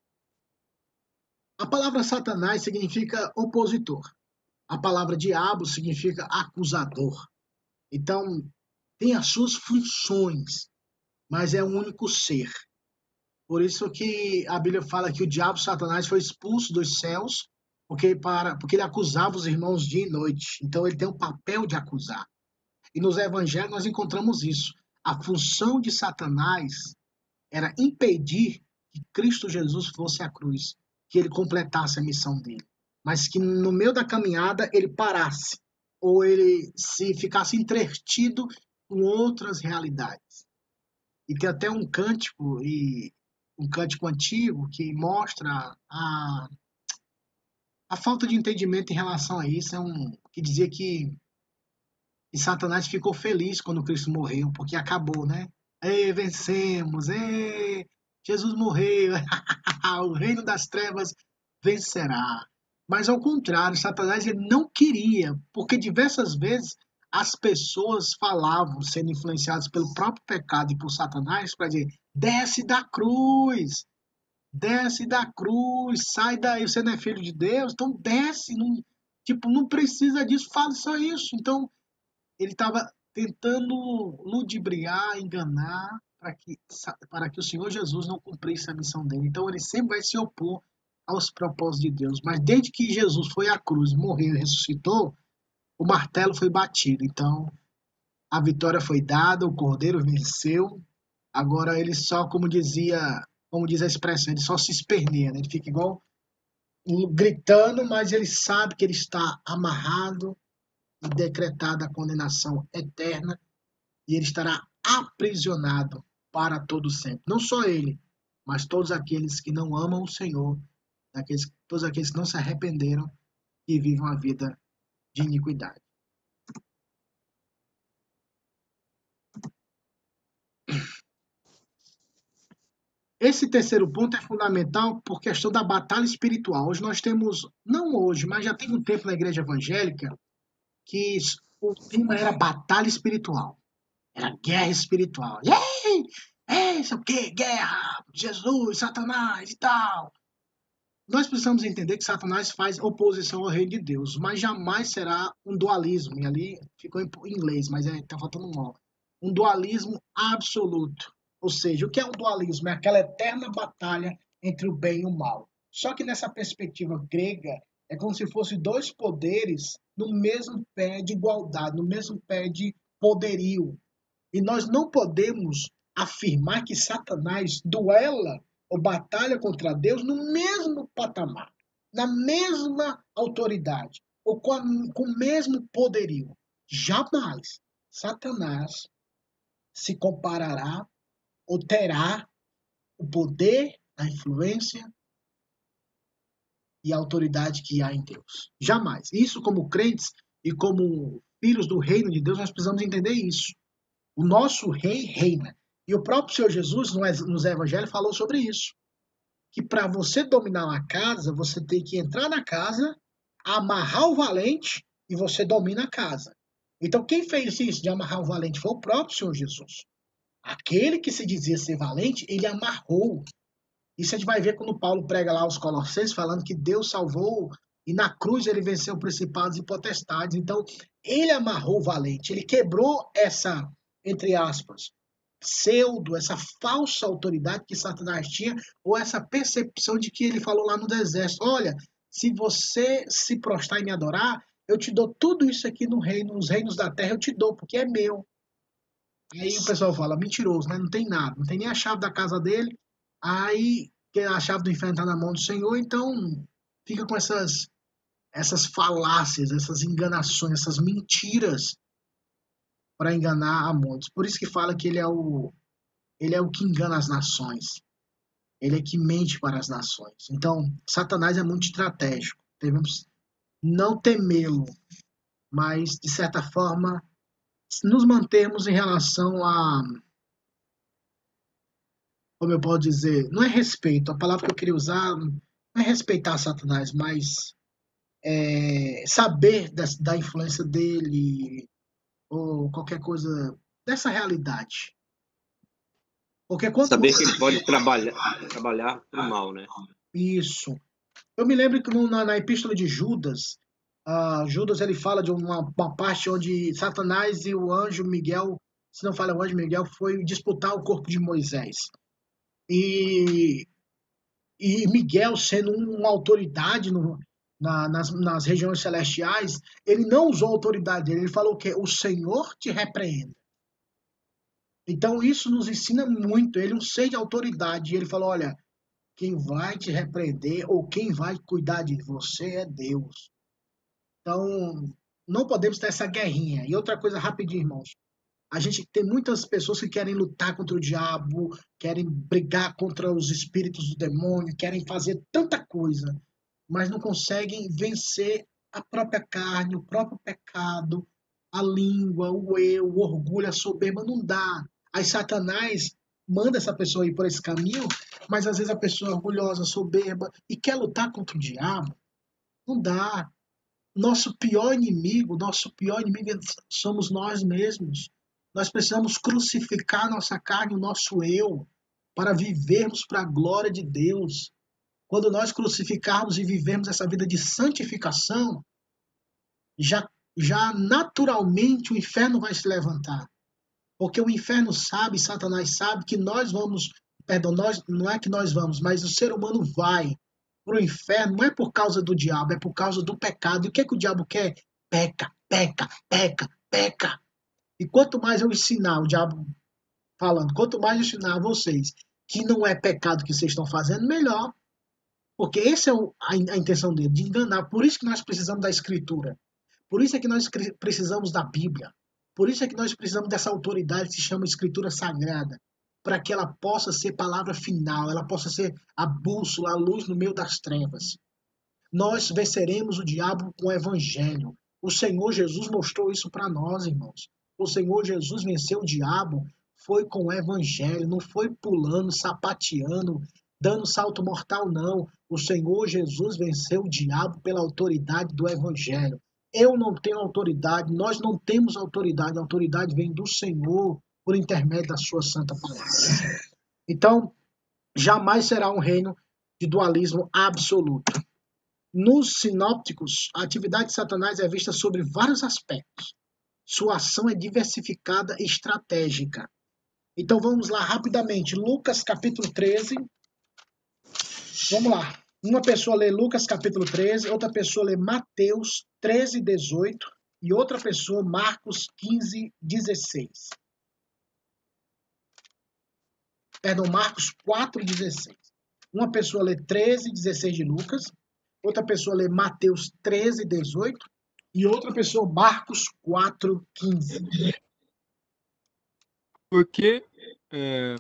[SPEAKER 1] A palavra Satanás significa opositor. A palavra diabo significa acusador. Então, tem as suas funções, mas é um único ser. Por isso que a Bíblia fala que o diabo Satanás foi expulso dos céus porque, para, porque ele acusava os irmãos dia e noite. Então ele tem o papel de acusar. E nos evangelhos nós encontramos isso. A função de Satanás era impedir que Cristo Jesus fosse à cruz, que ele completasse a missão dele. Mas que no meio da caminhada ele parasse, ou ele se ficasse entretido com outras realidades. E tem até um cântico, e um cântico antigo, que mostra a a falta de entendimento em relação a isso é um que dizia que, que Satanás ficou feliz quando Cristo morreu, porque acabou, né? Ei, vencemos! Ei, Jesus morreu! o reino das trevas vencerá. Mas ao contrário, Satanás ele não queria, porque diversas vezes as pessoas falavam, sendo influenciadas pelo próprio pecado e por Satanás, para dizer: desce da cruz, desce da cruz, sai daí, você não é filho de Deus, então desce, não, tipo, não precisa disso, fala só isso. Então, ele estava tentando ludibriar, enganar, para que, para que o Senhor Jesus não cumprisse a missão dele. Então, ele sempre vai se opor aos propósitos de Deus. Mas desde que Jesus foi à cruz, morreu e ressuscitou, o martelo foi batido. Então, a vitória foi dada, o cordeiro venceu. Agora ele só, como dizia como diz a expressão, ele só se esperneia, né? ele fica igual gritando, mas ele sabe que ele está amarrado e decretada a condenação eterna e ele estará aprisionado para todo sempre. Não só ele, mas todos aqueles que não amam o Senhor, aqueles, todos aqueles que não se arrependeram e vivem uma vida de iniquidade. Esse terceiro ponto é fundamental por questão da batalha espiritual. Hoje nós temos, não hoje, mas já tem um tempo na igreja evangélica que o tema era batalha espiritual. Era guerra espiritual. Ei, ei, isso o quê? Guerra, Jesus, Satanás e tal. Nós precisamos entender que Satanás faz oposição ao reino de Deus, mas jamais será um dualismo. E ali ficou em inglês, mas está é, tá faltando um ó. Um dualismo absoluto ou seja, o que é o dualismo? É aquela eterna batalha entre o bem e o mal. Só que nessa perspectiva grega, é como se fossem dois poderes no mesmo pé de igualdade, no mesmo pé de poderio. E nós não podemos afirmar que Satanás duela ou batalha contra Deus no mesmo patamar, na mesma autoridade, ou com, a, com o mesmo poderio. Jamais Satanás se comparará ou terá o poder, a influência e a autoridade que há em Deus. Jamais. Isso, como crentes e como filhos do reino de Deus, nós precisamos entender isso. O nosso rei reina. E o próprio Senhor Jesus, nos evangelhos, falou sobre isso. Que para você dominar uma casa, você tem que entrar na casa, amarrar o valente e você domina a casa. Então, quem fez isso de amarrar o valente foi o próprio Senhor Jesus. Aquele que se dizia ser valente, ele amarrou. Isso a gente vai ver quando Paulo prega lá aos Colossenses, falando que Deus salvou e na cruz ele venceu principados e potestades. Então, ele amarrou o valente, ele quebrou essa, entre aspas, pseudo, essa falsa autoridade que Satanás tinha, ou essa percepção de que ele falou lá no deserto: olha, se você se prostrar e me adorar, eu te dou tudo isso aqui no reino, nos reinos da terra, eu te dou, porque é meu. Aí o pessoal fala, mentiroso, né? Não tem nada, não tem nem a chave da casa dele. Aí que a chave do inferno está na mão do Senhor, então fica com essas essas falácias, essas enganações, essas mentiras para enganar a muitos. Por isso que fala que ele é o ele é o que engana as nações. Ele é que mente para as nações. Então, Satanás é muito estratégico. Devemos não temê-lo, mas de certa forma nos mantermos em relação a como eu posso dizer, não é respeito, a palavra que eu queria usar não é respeitar Satanás, mas é, saber da, da influência dele ou qualquer coisa dessa realidade.
[SPEAKER 3] Porque quando Saber que ele pode trabalhar, trabalhar para o mal, né?
[SPEAKER 1] Isso. Eu me lembro que no, na, na, epístola de Judas, uh, Judas ele fala de uma, uma, parte onde Satanás e o anjo Miguel, se não fala o anjo Miguel, foi disputar o corpo de Moisés. E, e Miguel, sendo uma autoridade no, na, nas, nas regiões celestiais, ele não usou autoridade dele, ele falou que o Senhor te repreenda. Então isso nos ensina muito. Ele é um ser de autoridade. Ele falou: olha, quem vai te repreender ou quem vai cuidar de você é Deus. Então não podemos ter essa guerrinha. E outra coisa rapidinho, irmãos. A gente tem muitas pessoas que querem lutar contra o diabo, querem brigar contra os espíritos do demônio, querem fazer tanta coisa, mas não conseguem vencer a própria carne, o próprio pecado, a língua, o eu, o orgulho, a soberba. Não dá. Aí Satanás manda essa pessoa ir por esse caminho, mas às vezes a pessoa é orgulhosa, soberba e quer lutar contra o diabo. Não dá. Nosso pior inimigo, nosso pior inimigo somos nós mesmos. Nós precisamos crucificar nossa carne, o nosso eu, para vivermos para a glória de Deus. Quando nós crucificarmos e vivemos essa vida de santificação, já, já naturalmente o inferno vai se levantar. Porque o inferno sabe, Satanás sabe que nós vamos, perdão, nós, não é que nós vamos, mas o ser humano vai para o inferno, não é por causa do diabo, é por causa do pecado. E o que, é que o diabo quer? Peca, peca, peca, peca. E quanto mais eu ensinar, o diabo falando, quanto mais eu ensinar a vocês que não é pecado que vocês estão fazendo, melhor. Porque essa é a, intenção dele, de enganar. Por isso que nós precisamos da escritura. Por isso é que nós precisamos da Bíblia. Por isso é que nós precisamos dessa autoridade que se chama Escritura Sagrada, para que ela possa ser palavra final, ela possa ser a bússola, a luz no meio das trevas. Nós venceremos o diabo com o evangelho. O Senhor Jesus mostrou isso para nós, irmãos. O Senhor Jesus venceu o diabo foi com o evangelho, não foi pulando, sapateando, dando salto mortal, não. O Senhor Jesus venceu o diabo pela autoridade do evangelho. Eu não tenho autoridade, nós não temos autoridade, a autoridade vem do Senhor por intermédio da sua santa palavra. Então, jamais será um reino de dualismo absoluto. Nos sinópticos, a atividade de Satanás é vista sobre vários aspectos. Sua ação é diversificada e estratégica. Então vamos lá rapidamente. Lucas capítulo 13. Vamos lá. Uma pessoa lê Lucas capítulo 13, outra pessoa lê Mateus 13, 18 e outra pessoa Marcos 15, 16. Perdão, Marcos 4, 16. Uma pessoa lê 13, 16 de Lucas, outra pessoa lê Mateus 13, 18 e outra pessoa Marcos 4, 15.
[SPEAKER 5] Porque é,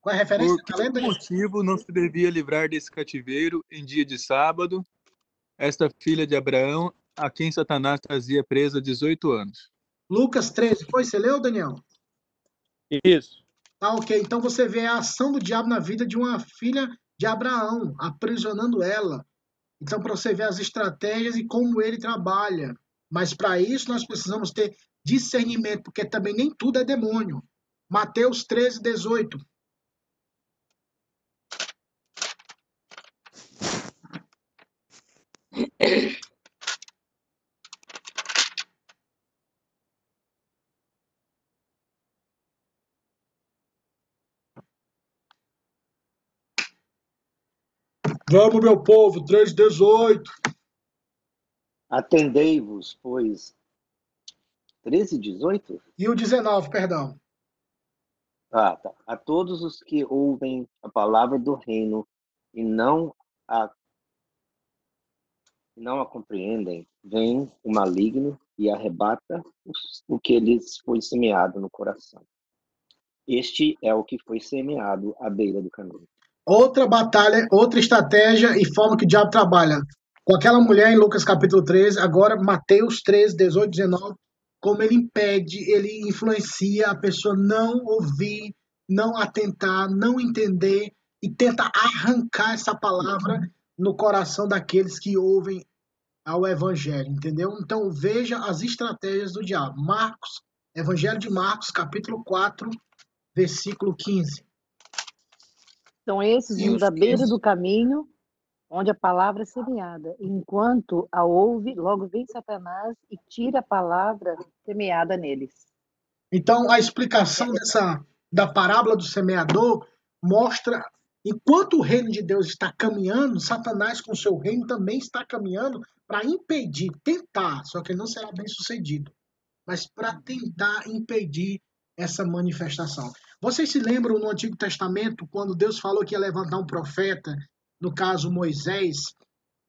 [SPEAKER 1] qual é a referência?
[SPEAKER 5] Por que motivo não se devia livrar desse cativeiro em dia de sábado esta filha de Abraão, a quem Satanás trazia presa há 18 anos?
[SPEAKER 1] Lucas 13, foi? Você leu, Daniel?
[SPEAKER 5] Isso.
[SPEAKER 1] Ah, ok. Então você vê a ação do diabo na vida de uma filha de Abraão, aprisionando ela. Então, para você ver as estratégias e como ele trabalha. Mas para isso nós precisamos ter discernimento, porque também nem tudo é demônio. Mateus 13, 18. Vamos, meu povo, 3,18.
[SPEAKER 3] Atendei-vos, pois. 13, 18?
[SPEAKER 1] E o 19, perdão.
[SPEAKER 3] Ah, tá. A todos os que ouvem a palavra do reino e não a não a compreendem, vem o maligno e arrebata o que lhes foi semeado no coração. Este é o que foi semeado à beira do caminho.
[SPEAKER 1] Outra batalha, outra estratégia e forma que o diabo trabalha. Com aquela mulher em Lucas capítulo 13, agora Mateus 13, 18, 19, como ele impede, ele influencia a pessoa não ouvir não atentar, não entender e tenta arrancar essa palavra no coração daqueles que ouvem ao evangelho, entendeu? Então veja as estratégias do diabo. Marcos, Evangelho de Marcos, capítulo 4, versículo 15.
[SPEAKER 6] São esses os da beira do caminho, onde a palavra é semeada. Enquanto a ouve, logo vem Satanás e tira a palavra semeada neles.
[SPEAKER 1] Então a explicação dessa da parábola do semeador mostra enquanto o reino de Deus está caminhando, Satanás com seu reino também está caminhando para impedir, tentar, só que não será bem sucedido, mas para tentar impedir essa manifestação. Vocês se lembram no Antigo Testamento quando Deus falou que ia levantar um profeta, no caso Moisés,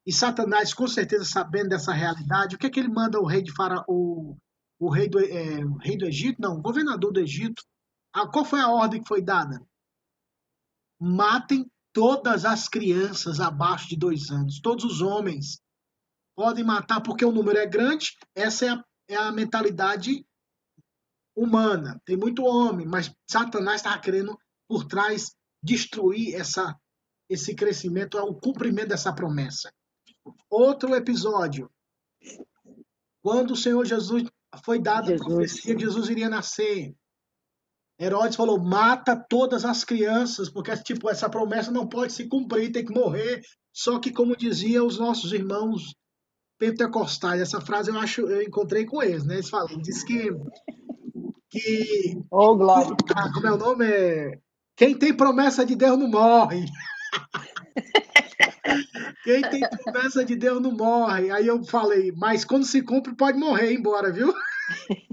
[SPEAKER 1] e Satanás, com certeza sabendo dessa realidade, o que é que ele manda o rei de Faraó, o, o rei do, é, o rei do Egito, não, o governador do Egito, a, qual foi a ordem que foi dada? Matem todas as crianças abaixo de dois anos, todos os homens. Podem matar porque o número é grande, essa é a, é a mentalidade humana. Tem muito homem, mas Satanás estava querendo, por trás, destruir essa, esse crescimento, o cumprimento dessa promessa. Outro episódio. Quando o Senhor Jesus foi dado a
[SPEAKER 6] Jesus.
[SPEAKER 1] profecia que Jesus iria nascer. Herodes falou: mata todas as crianças, porque tipo, essa promessa não pode se cumprir, tem que morrer. Só que, como diziam os nossos irmãos pentecostais, essa frase eu acho, eu encontrei com eles, né? Eles falam, diz que, que
[SPEAKER 6] Oh, glória!
[SPEAKER 1] ah, como é o nome? É, Quem tem promessa de Deus não morre. Quem tem promessa de Deus não morre. Aí eu falei, mas quando se cumpre, pode morrer embora, viu?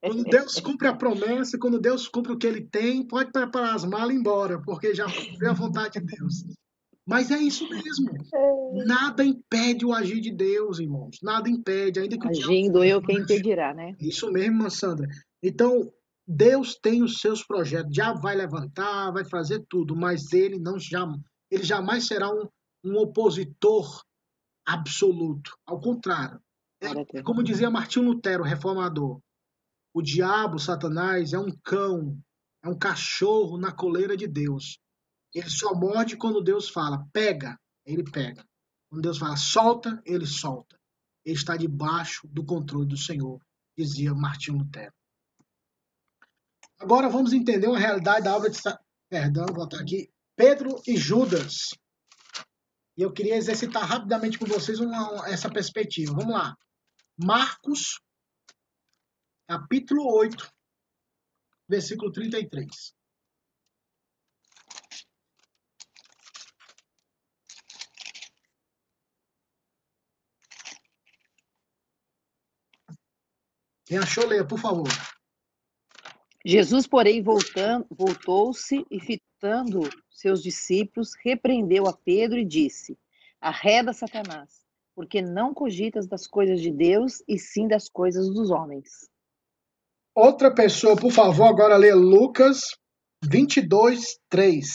[SPEAKER 1] Quando Deus cumpre a promessa, quando Deus cumpre o que ele tem, pode preparar as malas e ir embora, porque já cumpriu a vontade de Deus. Mas é isso mesmo. Nada impede o agir de Deus, irmãos. Nada impede, ainda que
[SPEAKER 6] Agindo eu, quem impedirá, né?
[SPEAKER 1] isso mesmo, irmã Sandra. Então, Deus tem os seus projetos. Já vai levantar, vai fazer tudo, mas ele não já, ele jamais será um, um opositor absoluto. Ao contrário.
[SPEAKER 6] A Deus.
[SPEAKER 1] Como dizia Martinho Lutero, reformador, o diabo, Satanás, é um cão, é um cachorro na coleira de Deus. Ele só morde quando Deus fala, pega, ele pega. Quando Deus fala, solta, ele solta. Ele está debaixo do controle do Senhor, dizia Martinho Lutero. Agora vamos entender uma realidade da obra de. Perdão, vou botar aqui. Pedro e Judas. E eu queria exercitar rapidamente com vocês uma- essa perspectiva. Vamos lá. Marcos, capítulo 8, versículo 33. Quem achou, leia, por favor.
[SPEAKER 6] Jesus, porém, voltou-se e fitando seus discípulos, repreendeu a Pedro e disse: Arreda Satanás, porque não cogitas das coisas de Deus e sim das coisas dos homens.
[SPEAKER 1] Outra pessoa, por favor, agora lê Lucas 22, 3.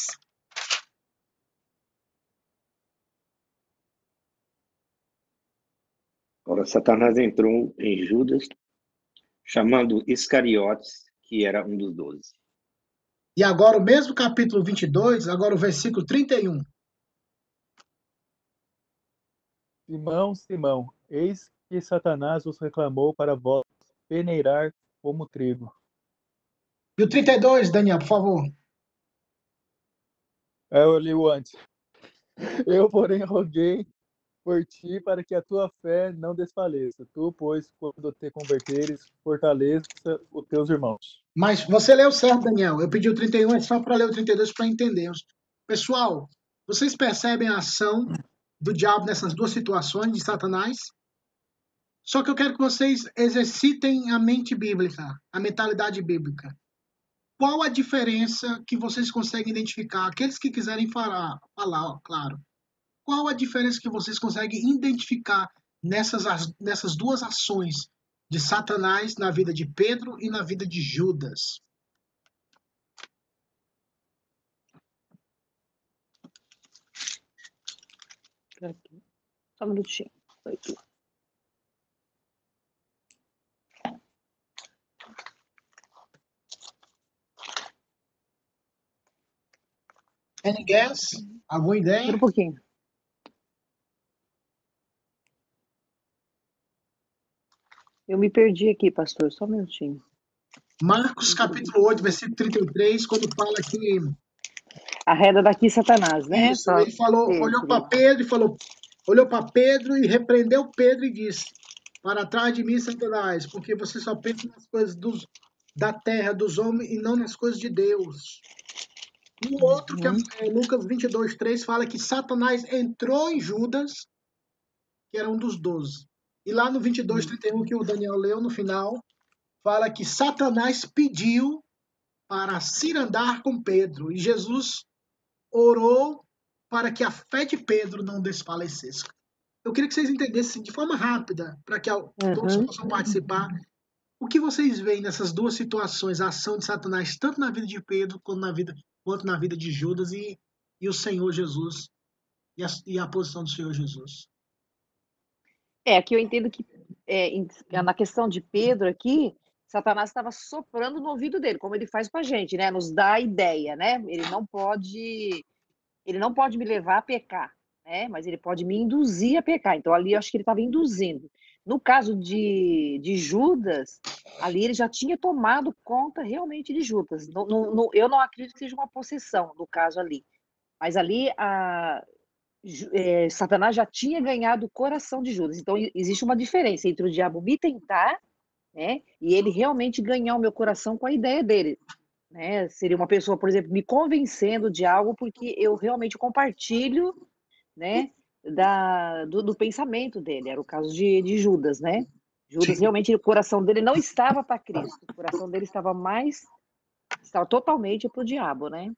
[SPEAKER 3] Ora, Satanás entrou em Judas, chamando Iscariotes, que era um dos doze.
[SPEAKER 1] E agora o mesmo capítulo 22, agora o versículo 31.
[SPEAKER 5] Simão, Simão, eis que Satanás os reclamou para vós peneirar como trigo.
[SPEAKER 1] E o 32, Daniel, por favor.
[SPEAKER 5] É, Eu li o antes. Eu, porém, roguei por ti para que a tua fé não desfaleça. Tu, pois, quando te converteres, fortaleça os teus irmãos.
[SPEAKER 1] Mas você leu certo, Daniel. Eu pedi o 31, é só para ler o 32 para entendermos. Pessoal, vocês percebem a ação do diabo nessas duas situações de Satanás? Só que eu quero que vocês exercitem a mente bíblica, a mentalidade bíblica. Qual a diferença que vocês conseguem identificar? Aqueles que quiserem falar, falar ó, claro. Qual a diferença que vocês conseguem identificar nessas, as- nessas duas ações de Satanás na vida de Pedro e na vida de Judas?
[SPEAKER 6] Aqui. Só um minutinho. Aqui.
[SPEAKER 1] Any guess? Alguma ideia?
[SPEAKER 6] Um pouquinho. Eu me perdi aqui, pastor, só um minutinho.
[SPEAKER 1] Marcos capítulo 8, versículo 33, quando fala que
[SPEAKER 6] A reda daqui, Satanás, né?
[SPEAKER 1] Isso,
[SPEAKER 6] Só-
[SPEAKER 1] ele falou,
[SPEAKER 6] Pedro.
[SPEAKER 1] olhou para Pedro e falou, olhou para Pedro e repreendeu Pedro e disse: Para trás de mim, Satanás, porque você só pensa nas coisas dos, da terra, dos homens e não nas coisas de Deus. E o outro, que é, é Lucas 22, 3, fala que Satanás entrou em Judas, que era um dos doze. E lá no 22, 31, que o Daniel leu no final, fala que Satanás pediu para se andar com Pedro. E Jesus orou para que a fé de Pedro não desfalecesse. Eu queria que vocês entendessem de forma rápida, para que al- todos
[SPEAKER 6] Uhum.
[SPEAKER 1] possam participar. O que vocês veem nessas duas situações, a ação de Satanás, tanto na vida de Pedro quanto na vida, quanto na vida de Judas e, e o Senhor Jesus, e a, e a posição do Senhor Jesus?
[SPEAKER 6] É, aqui eu entendo que é, na questão de Pedro aqui, Satanás estava soprando no ouvido dele, como ele faz com a gente, né? Nos dá a ideia, né? Ele não pode, ele não pode me levar a pecar, né? Mas ele pode me induzir a pecar. Então ali eu acho que ele estava induzindo. No caso de, de Judas, ali ele já tinha tomado conta realmente de Judas. Não- não- não- eu não acredito que seja uma possessão no caso ali. Mas ali a, Eh, Satanás já tinha ganhado o coração de Judas. Então, existe uma diferença entre o diabo me tentar, né, e ele realmente ganhar o meu coração com a ideia dele. Né? Seria uma pessoa, por exemplo, me convencendo de algo porque eu realmente compartilho, né, da, do, do pensamento dele. Era o caso de, de Judas, né? Judas realmente, o coração dele não estava para Cristo. O coração dele estava mais, estava totalmente para o diabo, né?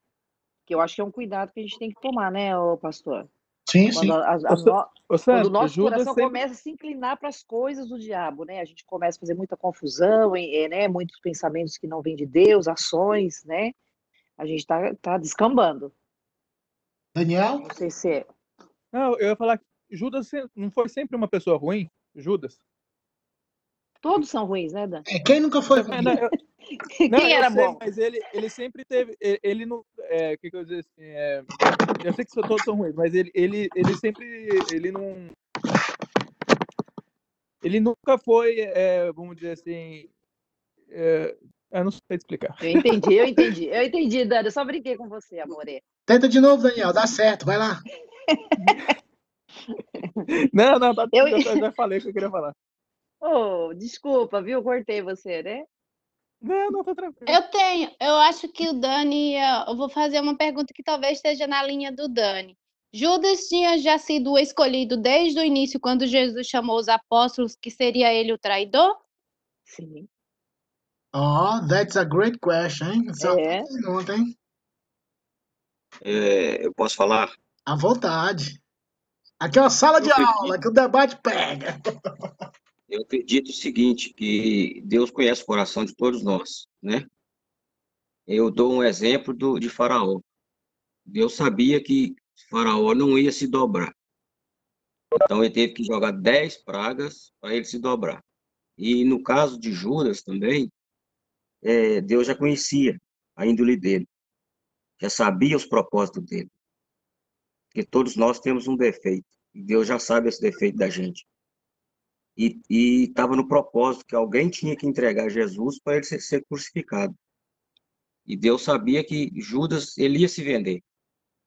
[SPEAKER 6] Que eu acho que é um cuidado que a gente tem que tomar, né, pastor?
[SPEAKER 1] Sim, sim.
[SPEAKER 6] Quando, a- a- a
[SPEAKER 5] Ô, Sa-
[SPEAKER 6] no-
[SPEAKER 5] Ô,
[SPEAKER 6] quando o nosso
[SPEAKER 5] Judas
[SPEAKER 6] coração
[SPEAKER 5] sempre...
[SPEAKER 6] começa a se inclinar para as coisas do diabo, né? A gente começa a fazer muita confusão, em- eh, né? Muitos pensamentos que não vêm de Deus, ações, né? A gente tá, tá descambando.
[SPEAKER 1] Daniel?
[SPEAKER 6] Não sei se é.
[SPEAKER 5] Não, eu ia falar que Judas não foi sempre uma pessoa ruim? Judas?
[SPEAKER 6] Todos são ruins, né, Dan?
[SPEAKER 1] É, quem nunca foi
[SPEAKER 5] Não, não,
[SPEAKER 6] Quem era
[SPEAKER 5] sei,
[SPEAKER 6] bom?
[SPEAKER 5] Mas ele, ele sempre teve. Ele, ele não. É, que que eu dizer assim? é, eu sei que só- todos são ruins, mas ele, ele, ele sempre. Ele não. Ele nunca foi, é, vamos dizer assim. é, eu não sei explicar.
[SPEAKER 6] Eu entendi, eu entendi. Eu entendi, Dani. Eu só brinquei com você, amore.
[SPEAKER 1] Tenta de novo, Daniel, dá certo, vai lá.
[SPEAKER 5] Não, não, tá,
[SPEAKER 6] Eu-
[SPEAKER 5] eu já, já falei o que eu queria falar.
[SPEAKER 6] Oh, desculpa, viu? Cortei você, né?
[SPEAKER 5] Não, não, tá tranquilo.
[SPEAKER 2] Eu tenho, eu acho que o Dani, ia- eu vou fazer uma pergunta que talvez esteja na linha do Dani. Judas tinha já sido escolhido desde o início, quando Jesus chamou os apóstolos, que seria ele o traidor?
[SPEAKER 6] Sim.
[SPEAKER 1] Oh, that's a great question, hein? Essa
[SPEAKER 6] É.
[SPEAKER 1] pergunta, hein?
[SPEAKER 7] É, eu posso falar?
[SPEAKER 1] À vontade. Aqui é uma sala de
[SPEAKER 7] Eu acredito.
[SPEAKER 1] aula, que o debate pega.
[SPEAKER 7] Eu acredito o seguinte, que Deus conhece o coração de todos nós, né? Eu dou um exemplo do, de Faraó. Deus sabia que Faraó não ia se dobrar. Então ele teve que jogar dez pragas para ele se dobrar. E no caso de Judas também, é, Deus já conhecia a índole dele, já sabia os propósitos dele. Porque todos nós temos um defeito, e Deus já sabe esse defeito da gente. E estava no propósito que alguém tinha que entregar Jesus para ele ser, ser crucificado. E Deus sabia que Judas ele ia se vender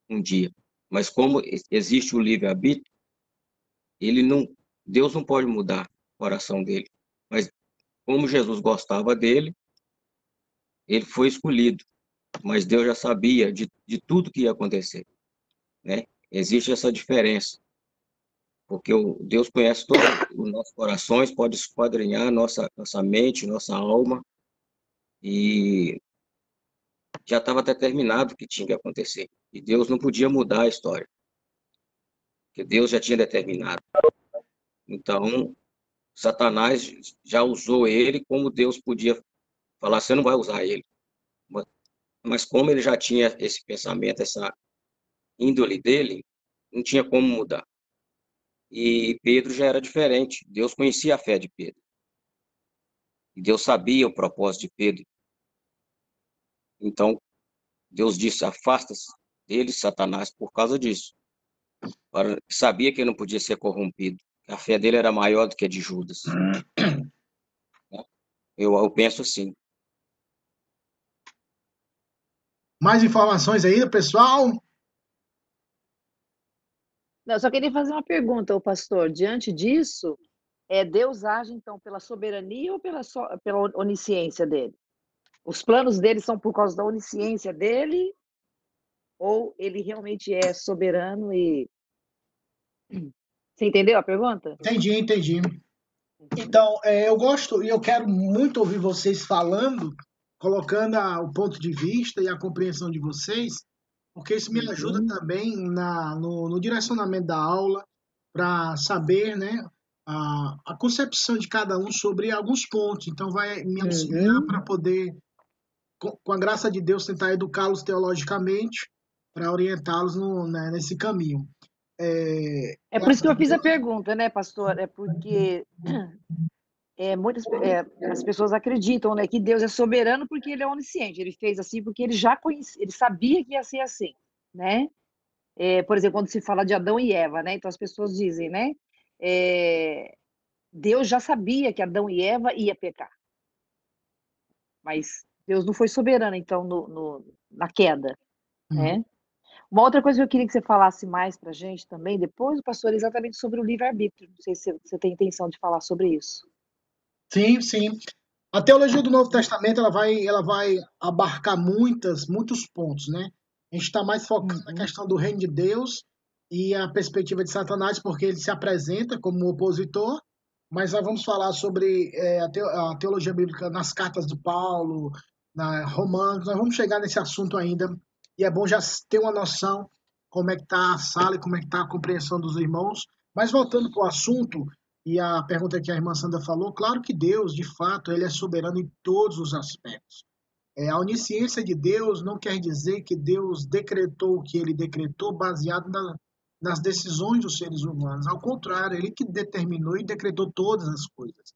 [SPEAKER 7] um dia. Mas como existe o livre-arbítrio, ele não, Deus não pode mudar o coração dele. Mas como Jesus gostava dele, ele foi escolhido. Mas Deus já sabia de, de tudo que ia acontecer, né? Existe essa diferença. Porque Deus conhece todos os nossos corações, pode esquadrinhar nossa nossa mente, nossa alma, e já estava determinado o que tinha que acontecer. E Deus não podia mudar a história, porque Deus já tinha determinado. Então, Satanás já usou ele como Deus podia falar, você não vai usar ele. Mas como ele já tinha esse pensamento, essa índole dele, não tinha como mudar. E Pedro já era diferente. Deus conhecia a fé de Pedro. E Deus sabia o propósito de Pedro. Então, Deus disse: afasta-se dele, Satanás, por causa disso. Agora, sabia que ele não podia ser corrompido. A fé dele era maior do que a de Judas. Eu, eu penso assim.
[SPEAKER 1] Mais informações aí, pessoal?
[SPEAKER 6] Não, eu só queria fazer uma pergunta, o pastor. Diante disso, é Deus age então pela soberania ou pela, so, pela onisciência dele? Os planos dele são por causa da onisciência dele ou ele realmente é soberano e você entendeu a pergunta?
[SPEAKER 1] Entendi, entendi. Então, é, eu gosto e eu quero muito ouvir vocês falando, colocando a, o ponto de vista e a compreensão de vocês, porque isso me ajuda uhum. também na, no, no, direcionamento da aula para saber né, a, a, concepção de cada um sobre alguns pontos. Então, vai me auxiliar uhum. para poder, com, com, a graça de Deus, tentar educá-los teologicamente para orientá-los né, nesse caminho.
[SPEAKER 6] É, é por isso que eu fiz a pergunta, né, pastor? É porque é, muitas é, as pessoas acreditam né, que Deus é soberano porque ele é onisciente. Ele fez assim porque ele já conhecia, ele sabia que ia ser assim, né? É, por exemplo, quando se fala de Adão e Eva, né? Então as pessoas dizem, né? É, Deus já sabia que Adão e Eva ia pecar, mas Deus não foi soberano, então, no, no na queda, né? Uhum. Uma outra coisa que eu queria que você falasse mais para a gente também, depois, pastor, é exatamente sobre o livre-arbítrio. Não sei se você tem intenção de falar sobre isso.
[SPEAKER 1] Sim, sim. A teologia do Novo Testamento ela vai, ela vai abarcar muitas, muitos pontos, né? A gente está mais focando uhum. na questão do reino de Deus e a perspectiva de Satanás, porque ele se apresenta como um opositor, mas nós vamos falar sobre é, a teologia bíblica nas cartas de Paulo, na Romanos, nós vamos chegar nesse assunto ainda e é bom já ter uma noção como é que está a sala e como é que está a compreensão dos irmãos. Mas voltando para o assunto e a pergunta que a irmã Sandra falou, claro que Deus, de fato, ele é soberano em todos os aspectos. É, a onisciência de Deus não quer dizer que Deus decretou o que ele decretou baseado na, nas decisões dos seres humanos. Ao contrário, ele que determinou e decretou todas as coisas.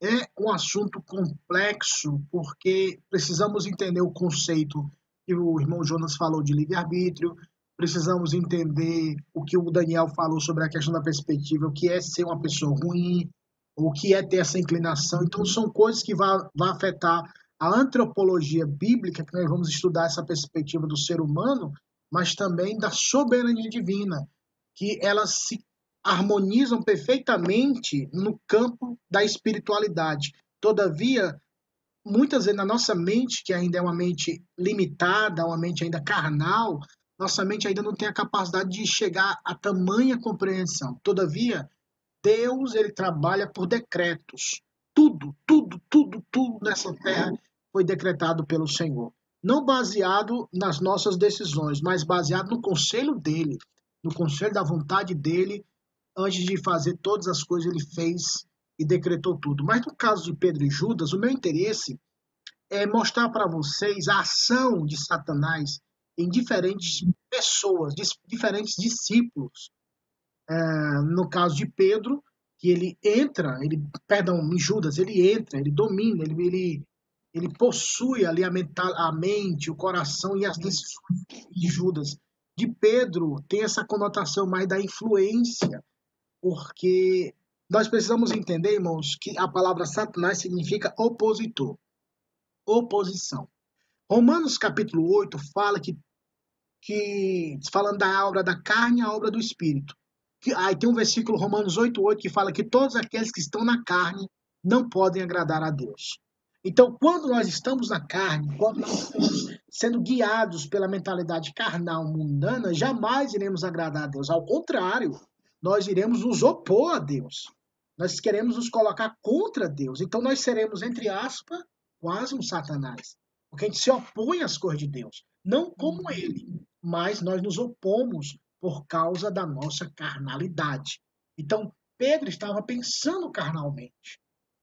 [SPEAKER 1] É um assunto complexo porque precisamos entender o conceito que o irmão Jonas falou de livre-arbítrio, precisamos entender o que o Daniel falou sobre a questão da perspectiva, o que é ser uma pessoa ruim, o que é ter essa inclinação. Então, são coisas que vão, afetar a antropologia bíblica, que nós vamos estudar essa perspectiva do ser humano, mas também da soberania divina, que elas se harmonizam perfeitamente no campo da espiritualidade. Todavia, muitas vezes na nossa mente, que ainda é uma mente limitada, uma mente ainda carnal, nossa mente ainda não tem a capacidade de chegar a tamanha compreensão. Todavia, Deus ele trabalha por decretos. Tudo, tudo, tudo, tudo nessa terra foi decretado pelo Senhor. Não baseado nas nossas decisões, mas baseado no conselho dele, no conselho da vontade dele. Antes de fazer todas as coisas, ele fez e decretou tudo. Mas no caso de Pedro e Judas, o meu interesse é mostrar para vocês a ação de Satanás em diferentes pessoas, diferentes discípulos. É, no caso de Pedro, que ele entra, ele, perdão, em Judas, ele entra, ele domina, ele, ele, ele possui ali a, mental, a mente, o coração e as decisões de Judas. De Pedro tem essa conotação mais da influência, porque nós precisamos entender, irmãos, que a palavra Satanás significa opositor, oposição. Romanos capítulo 8 fala que, que falando da obra da carne e a obra do espírito. Que, aí tem um versículo, Romanos 8, 8, que fala que todos aqueles que estão na carne não podem agradar a Deus. Então, quando nós estamos na carne, quando nós estamos sendo guiados pela mentalidade carnal mundana, jamais iremos agradar a Deus. Ao contrário, nós iremos nos opor a Deus. Nós queremos nos colocar contra Deus. Então nós seremos, entre aspas, quase um Satanás. Porque a gente se opõe às coisas de Deus. Não como ele, mas nós nos opomos por causa da nossa carnalidade. Então, Pedro estava pensando carnalmente.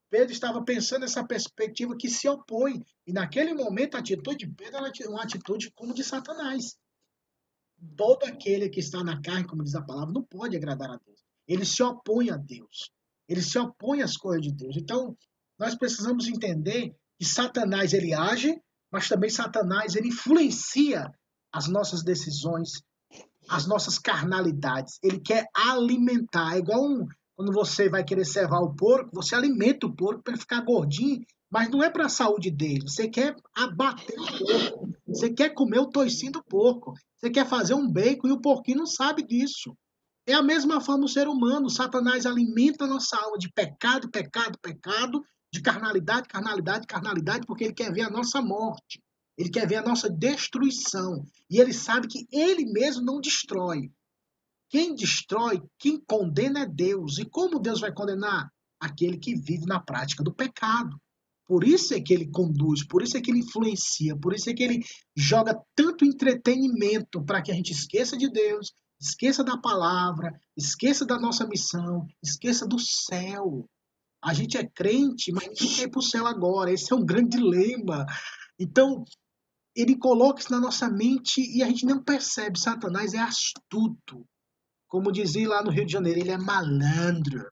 [SPEAKER 1] Pedro estava pensando nessa perspectiva que se opõe. E naquele momento a atitude de Pedro era uma atitude como de Satanás. Todo aquele que está na carne, como diz a palavra, não pode agradar a Deus. Ele se opõe a Deus. Ele se opõe às coisas de Deus. Então, nós precisamos entender que Satanás ele age, mas também Satanás ele influencia as nossas decisões, as nossas carnalidades. Ele quer alimentar. É igual um, quando você vai querer servar o porco, você alimenta o porco para ele ficar gordinho, mas não é para a saúde dele. Você quer abater o porco. Você quer comer o toicinho do porco. Você quer fazer um bacon e o porquinho não sabe disso. É a mesma forma o ser humano. Satanás alimenta a nossa alma de pecado, pecado, pecado, de carnalidade, carnalidade, carnalidade, porque ele quer ver a nossa morte. Ele quer ver a nossa destruição. E ele sabe que ele mesmo não destrói. Quem destrói, quem condena é Deus. E como Deus vai condenar? Aquele que vive na prática do pecado. Por isso é que ele conduz, por isso é que ele influencia, por isso é que ele joga tanto entretenimento para que a gente esqueça de Deus, esqueça da palavra, esqueça da nossa missão, esqueça do céu. A gente é crente, mas ninguém quer ir para o céu agora. Esse é um grande dilema. Então, ele coloca isso na nossa mente e a gente não percebe. Satanás é astuto. Como dizia lá no Rio de Janeiro, ele é malandro.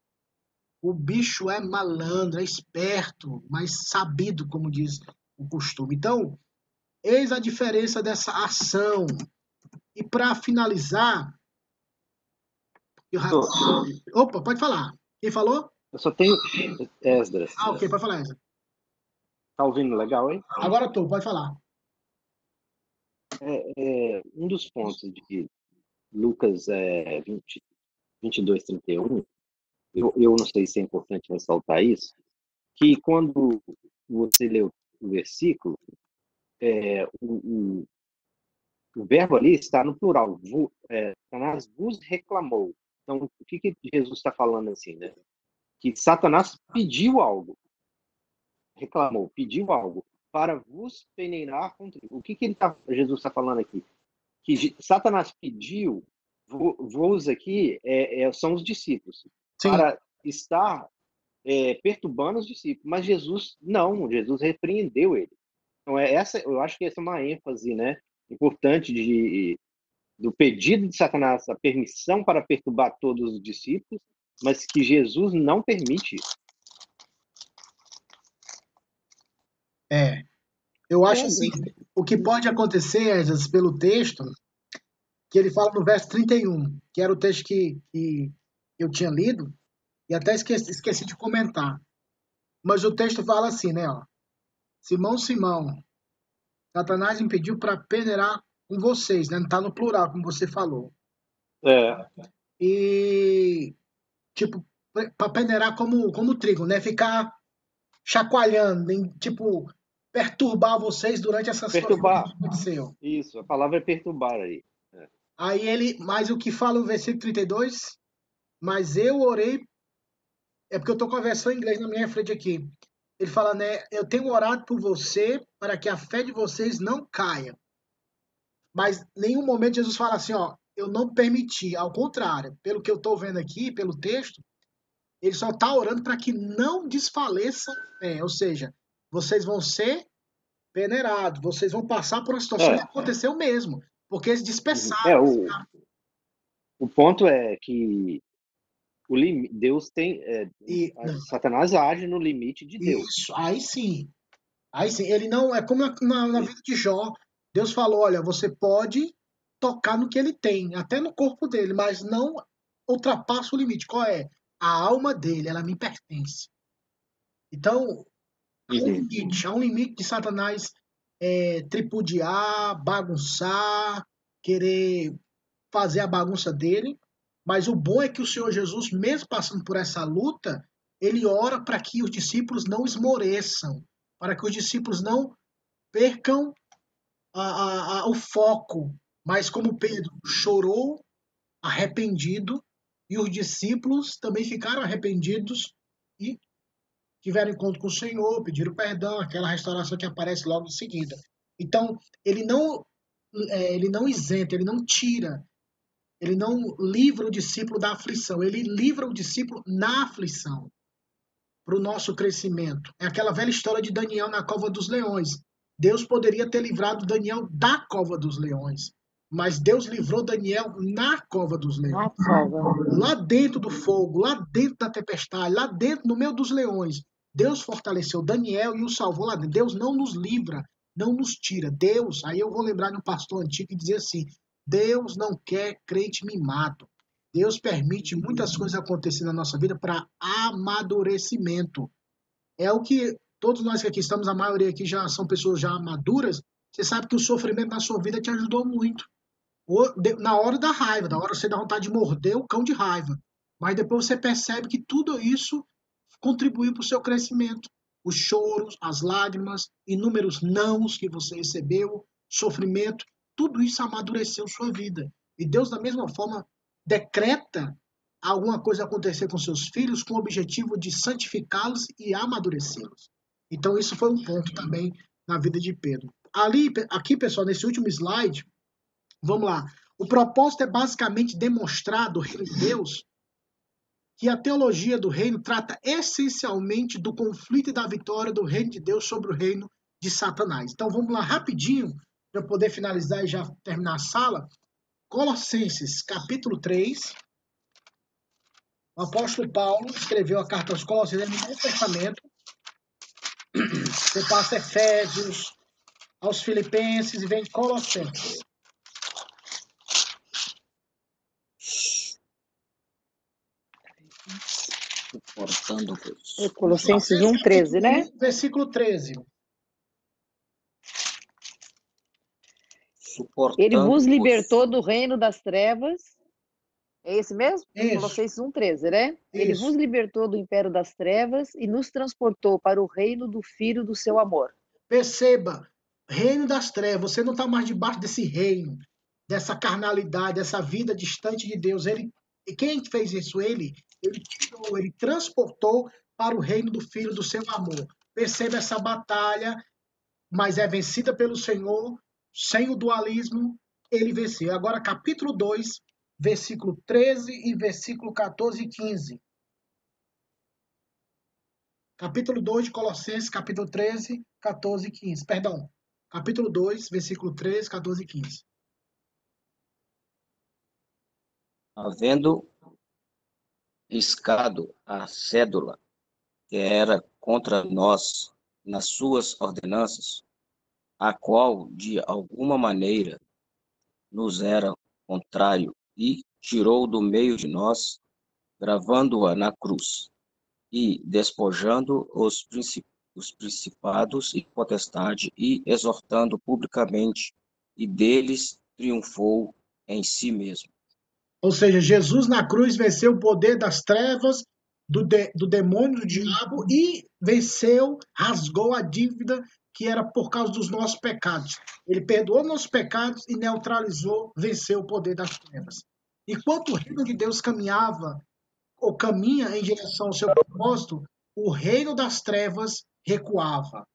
[SPEAKER 1] O bicho é malandro, é esperto, mas sabido, como diz o costume. Então, eis a diferença dessa ação. E para finalizar. Eu... Opa, pode falar. Quem falou?
[SPEAKER 3] Eu só tenho Esdras.
[SPEAKER 1] Ah, ok, pode falar, Esdras.
[SPEAKER 3] Tá ouvindo legal, hein?
[SPEAKER 1] Agora tô, pode falar.
[SPEAKER 3] É, é, um dos pontos de Lucas é, 20, 22, 31, eu, eu não sei se é importante ressaltar isso, que quando você lê o, versículo, é, o, o, o, verbo ali está no plural. É, Satanás vos reclamou. Então, o que, que Jesus está falando assim, né? Que Satanás pediu algo, reclamou, pediu algo para vos peneirar contra. O que, que ele tá, Jesus está falando aqui? Que Satanás pediu, vos aqui é, é, são os discípulos, Sim. para estar é, perturbando os discípulos. Mas Jesus não, Jesus repreendeu ele. Então é essa, eu acho que essa é uma ênfase, né, importante de do pedido de Satanás, a permissão para perturbar todos os discípulos, mas que Jesus não permite isso.
[SPEAKER 1] É. Eu acho é, assim, o que pode acontecer, Esdras, pelo texto, que ele fala no verso 31, que era o texto que, que eu tinha lido, e até esqueci, esqueci de comentar. Mas o texto fala assim, né? Ó, Simão, Simão, Satanás impediu para peneirar com vocês, né? Não está no plural, como você falou.
[SPEAKER 3] É.
[SPEAKER 1] E, tipo, para peneirar como, como trigo, né? Ficar chacoalhando, tipo, perturbar vocês durante essas
[SPEAKER 3] perturbar. aconteceu. Isso, a palavra é perturbar aí. É.
[SPEAKER 1] Aí ele, mas o que fala no versículo 32? Mas eu orei, é porque eu tô com a versão em inglês na minha frente aqui. Ele fala, né? Eu tenho orado por você para que a fé de vocês não caia. Mas nenhum momento Jesus fala assim, ó, eu não permiti. Ao contrário, pelo que eu estou vendo aqui, pelo texto, ele só está orando para que não desfaleça, é, ou seja, vocês vão ser peneirados, vocês vão passar por uma situação é. que aconteceu mesmo, porque eles dispersaram.
[SPEAKER 3] É, o, o ponto é que o lim, Deus tem. É, e, Satanás age no limite de Deus.
[SPEAKER 1] Isso, aí sim. Aí sim, ele não. É como na, na vida de Jó. Deus falou: olha, você pode tocar no que ele tem, até no corpo dele, mas não ultrapassa o limite. Qual é? A alma dele, ela me pertence. Então, um limite, há um limite de Satanás é, tripudiar, bagunçar, querer fazer a bagunça dele. Mas o bom é que o Senhor Jesus, mesmo passando por essa luta, ele ora para que os discípulos não esmoreçam, para que os discípulos não percam a, a, a, o foco. Mas como Pedro chorou, arrependido, e os discípulos também ficaram arrependidos tiveram encontro com o Senhor, pediram perdão, aquela restauração que aparece logo em seguida. Então, ele não, é, ele não isenta, ele não tira, ele não livra o discípulo da aflição, ele livra o discípulo na aflição, para o nosso crescimento. É aquela velha história de Daniel na cova dos leões. Deus poderia ter livrado Daniel da cova dos leões, mas Deus livrou Daniel na cova dos leões. Lá dentro do fogo, lá dentro da tempestade, lá dentro, no meio dos leões. Deus fortaleceu Daniel e o salvou lá dentro. Deus não nos livra não nos tira. Deus, aí eu vou lembrar de um pastor antigo que dizia assim: Deus não quer crente mimado. Deus permite muitas coisas acontecer na nossa vida para amadurecimento. É o que todos nós que aqui estamos, a maioria aqui já são pessoas já maduras. Você sabe que o sofrimento na sua vida te ajudou muito. Na hora da raiva, na hora você dá vontade de morder o cão de raiva. Mas depois você percebe que tudo isso contribuiu para o seu crescimento. Os choros, as lágrimas, inúmeros nãos que você recebeu, sofrimento, tudo isso amadureceu sua vida. E Deus, da mesma forma, decreta alguma coisa acontecer com seus filhos com o objetivo de santificá-los e amadurecê-los. Então, isso foi um ponto também na vida de Pedro. Ali, aqui, pessoal, nesse último slide, vamos lá. O propósito é basicamente demonstrar do reino de Deus que a teologia do reino trata essencialmente do conflito e da vitória do reino de Deus sobre o reino de Satanás. Então vamos lá rapidinho para poder finalizar e já terminar a sala. Colossenses, capítulo 3. O apóstolo Paulo escreveu a carta aos Colossenses no Novo Testamento. Você passa Efésios, aos Filipenses e vem Colossenses.
[SPEAKER 7] Suportando
[SPEAKER 6] é Colossenses 1, 13, né?
[SPEAKER 1] Versículo 13.
[SPEAKER 7] Suportando
[SPEAKER 6] Ele vos libertou do reino das trevas. É esse mesmo?
[SPEAKER 1] Isso.
[SPEAKER 6] Colossenses 1, 13, né? Ele
[SPEAKER 1] Isso.
[SPEAKER 6] vos libertou do império das trevas e nos transportou para o reino do Filho do seu amor.
[SPEAKER 1] Perceba, reino das trevas, você não está mais debaixo desse reino, dessa carnalidade, dessa vida distante de Deus. Ele, e quem fez isso? Ele. Ele tirou, ele transportou para o reino do Filho do seu amor. Perceba essa batalha, mas é vencida pelo Senhor, sem o dualismo, ele venceu. Agora, capítulo 2, versículo 13 e versículo 14 e 15. Capítulo 2 de Colossenses, capítulo 13, 14 e 15. Perdão. Capítulo 2, versículo 13, 14 e 15.
[SPEAKER 7] Havendo riscado a cédula que era contra nós nas suas ordenanças, a qual de alguma maneira nos era contrário e tirou do meio de nós, gravando-a na cruz e despojando os, princi os principados e potestade e exortando publicamente e deles triunfou em si mesmo.
[SPEAKER 1] Ou seja, Jesus na cruz venceu o poder das trevas, do, de, do demônio, do diabo e venceu, rasgou a dívida que era por causa dos nossos pecados. Ele perdoou nossos pecados e neutralizou, venceu o poder das trevas. Enquanto o reino de Deus caminhava ou caminha em direção ao seu propósito, o reino das trevas recuava.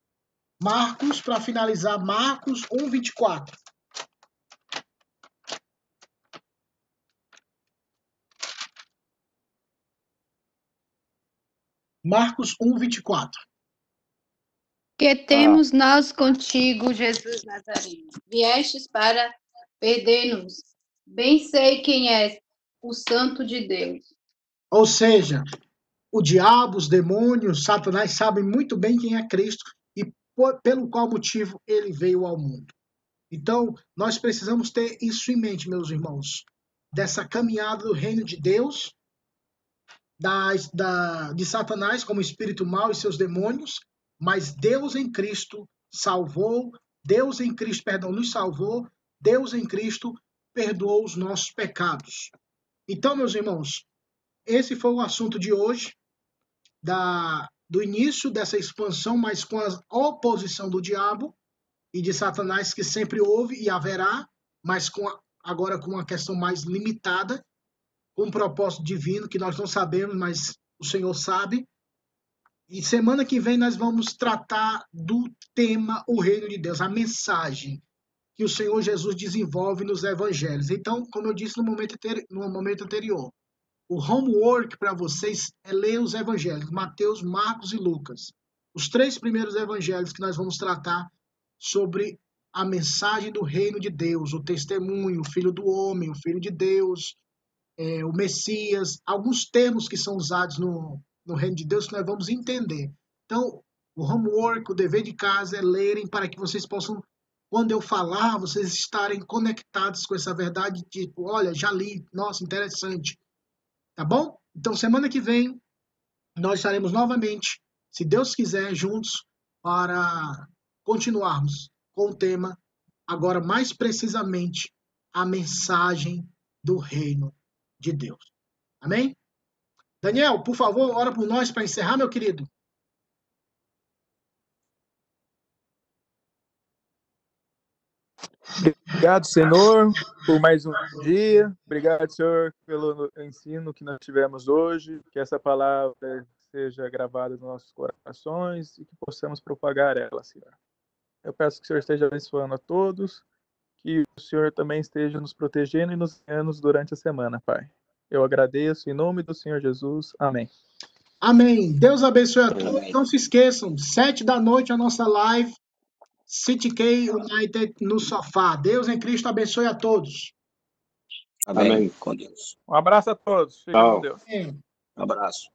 [SPEAKER 1] Marcos, para finalizar, Marcos 1, 24. Marcos 1, 24.
[SPEAKER 2] Que temos nós contigo, Jesus Nazareno? Viestes para perder-nos. Bem sei quem és, o Santo de Deus.
[SPEAKER 1] Ou seja, o diabo, os demônios, Satanás sabem muito bem quem é Cristo e por, pelo qual motivo ele veio ao mundo. Então, nós precisamos ter isso em mente, meus irmãos, dessa caminhada do reino de Deus, da, da, de Satanás como espírito mau e seus demônios, mas Deus em Cristo salvou, Deus em Cristo, perdão, nos salvou, Deus em Cristo perdoou os nossos pecados. Então, meus irmãos, esse foi o assunto de hoje, da, do início dessa expansão, mas com a oposição do diabo e de Satanás, que sempre houve e haverá, mas com a, agora com uma questão mais limitada, um propósito divino que nós não sabemos, mas o Senhor sabe. E semana que vem nós vamos tratar do tema o reino de Deus, a mensagem que o Senhor Jesus desenvolve nos evangelhos. Então, como eu disse no momento, no momento anterior, o homework para vocês é ler os evangelhos, Mateus, Marcos e Lucas. Os três primeiros evangelhos que nós vamos tratar sobre a mensagem do reino de Deus, o testemunho, o filho do homem, o filho de Deus, é, o Messias, alguns termos que são usados no, no reino de Deus que nós vamos entender. Então, o homework, o dever de casa é lerem para que vocês possam, quando eu falar, vocês estarem conectados com essa verdade, tipo, olha, já li, nossa, interessante. Tá bom? Então, semana que vem, nós estaremos novamente, se Deus quiser, juntos para continuarmos com o tema, agora mais precisamente, a mensagem do reino de Deus. Amém? Daniel, por favor, ora por nós para encerrar, meu querido.
[SPEAKER 5] Obrigado, Senhor, por mais um dia. Obrigado, Senhor, pelo ensino que nós tivemos hoje. Que essa palavra seja gravada nos nossos corações e que possamos propagar ela, Senhor. Eu peço que o Senhor esteja abençoando a todos, que o Senhor também esteja nos protegendo e nos guiando durante a semana, Pai. Eu agradeço em nome do Senhor Jesus. Amém.
[SPEAKER 1] Amém. Deus abençoe a todos. Não se esqueçam, sete da noite a nossa live City K United no sofá. Deus em Cristo abençoe a todos.
[SPEAKER 7] Amém. Amém. Com Deus.
[SPEAKER 5] Um abraço a todos. Fiquem com Deus.
[SPEAKER 7] Um abraço.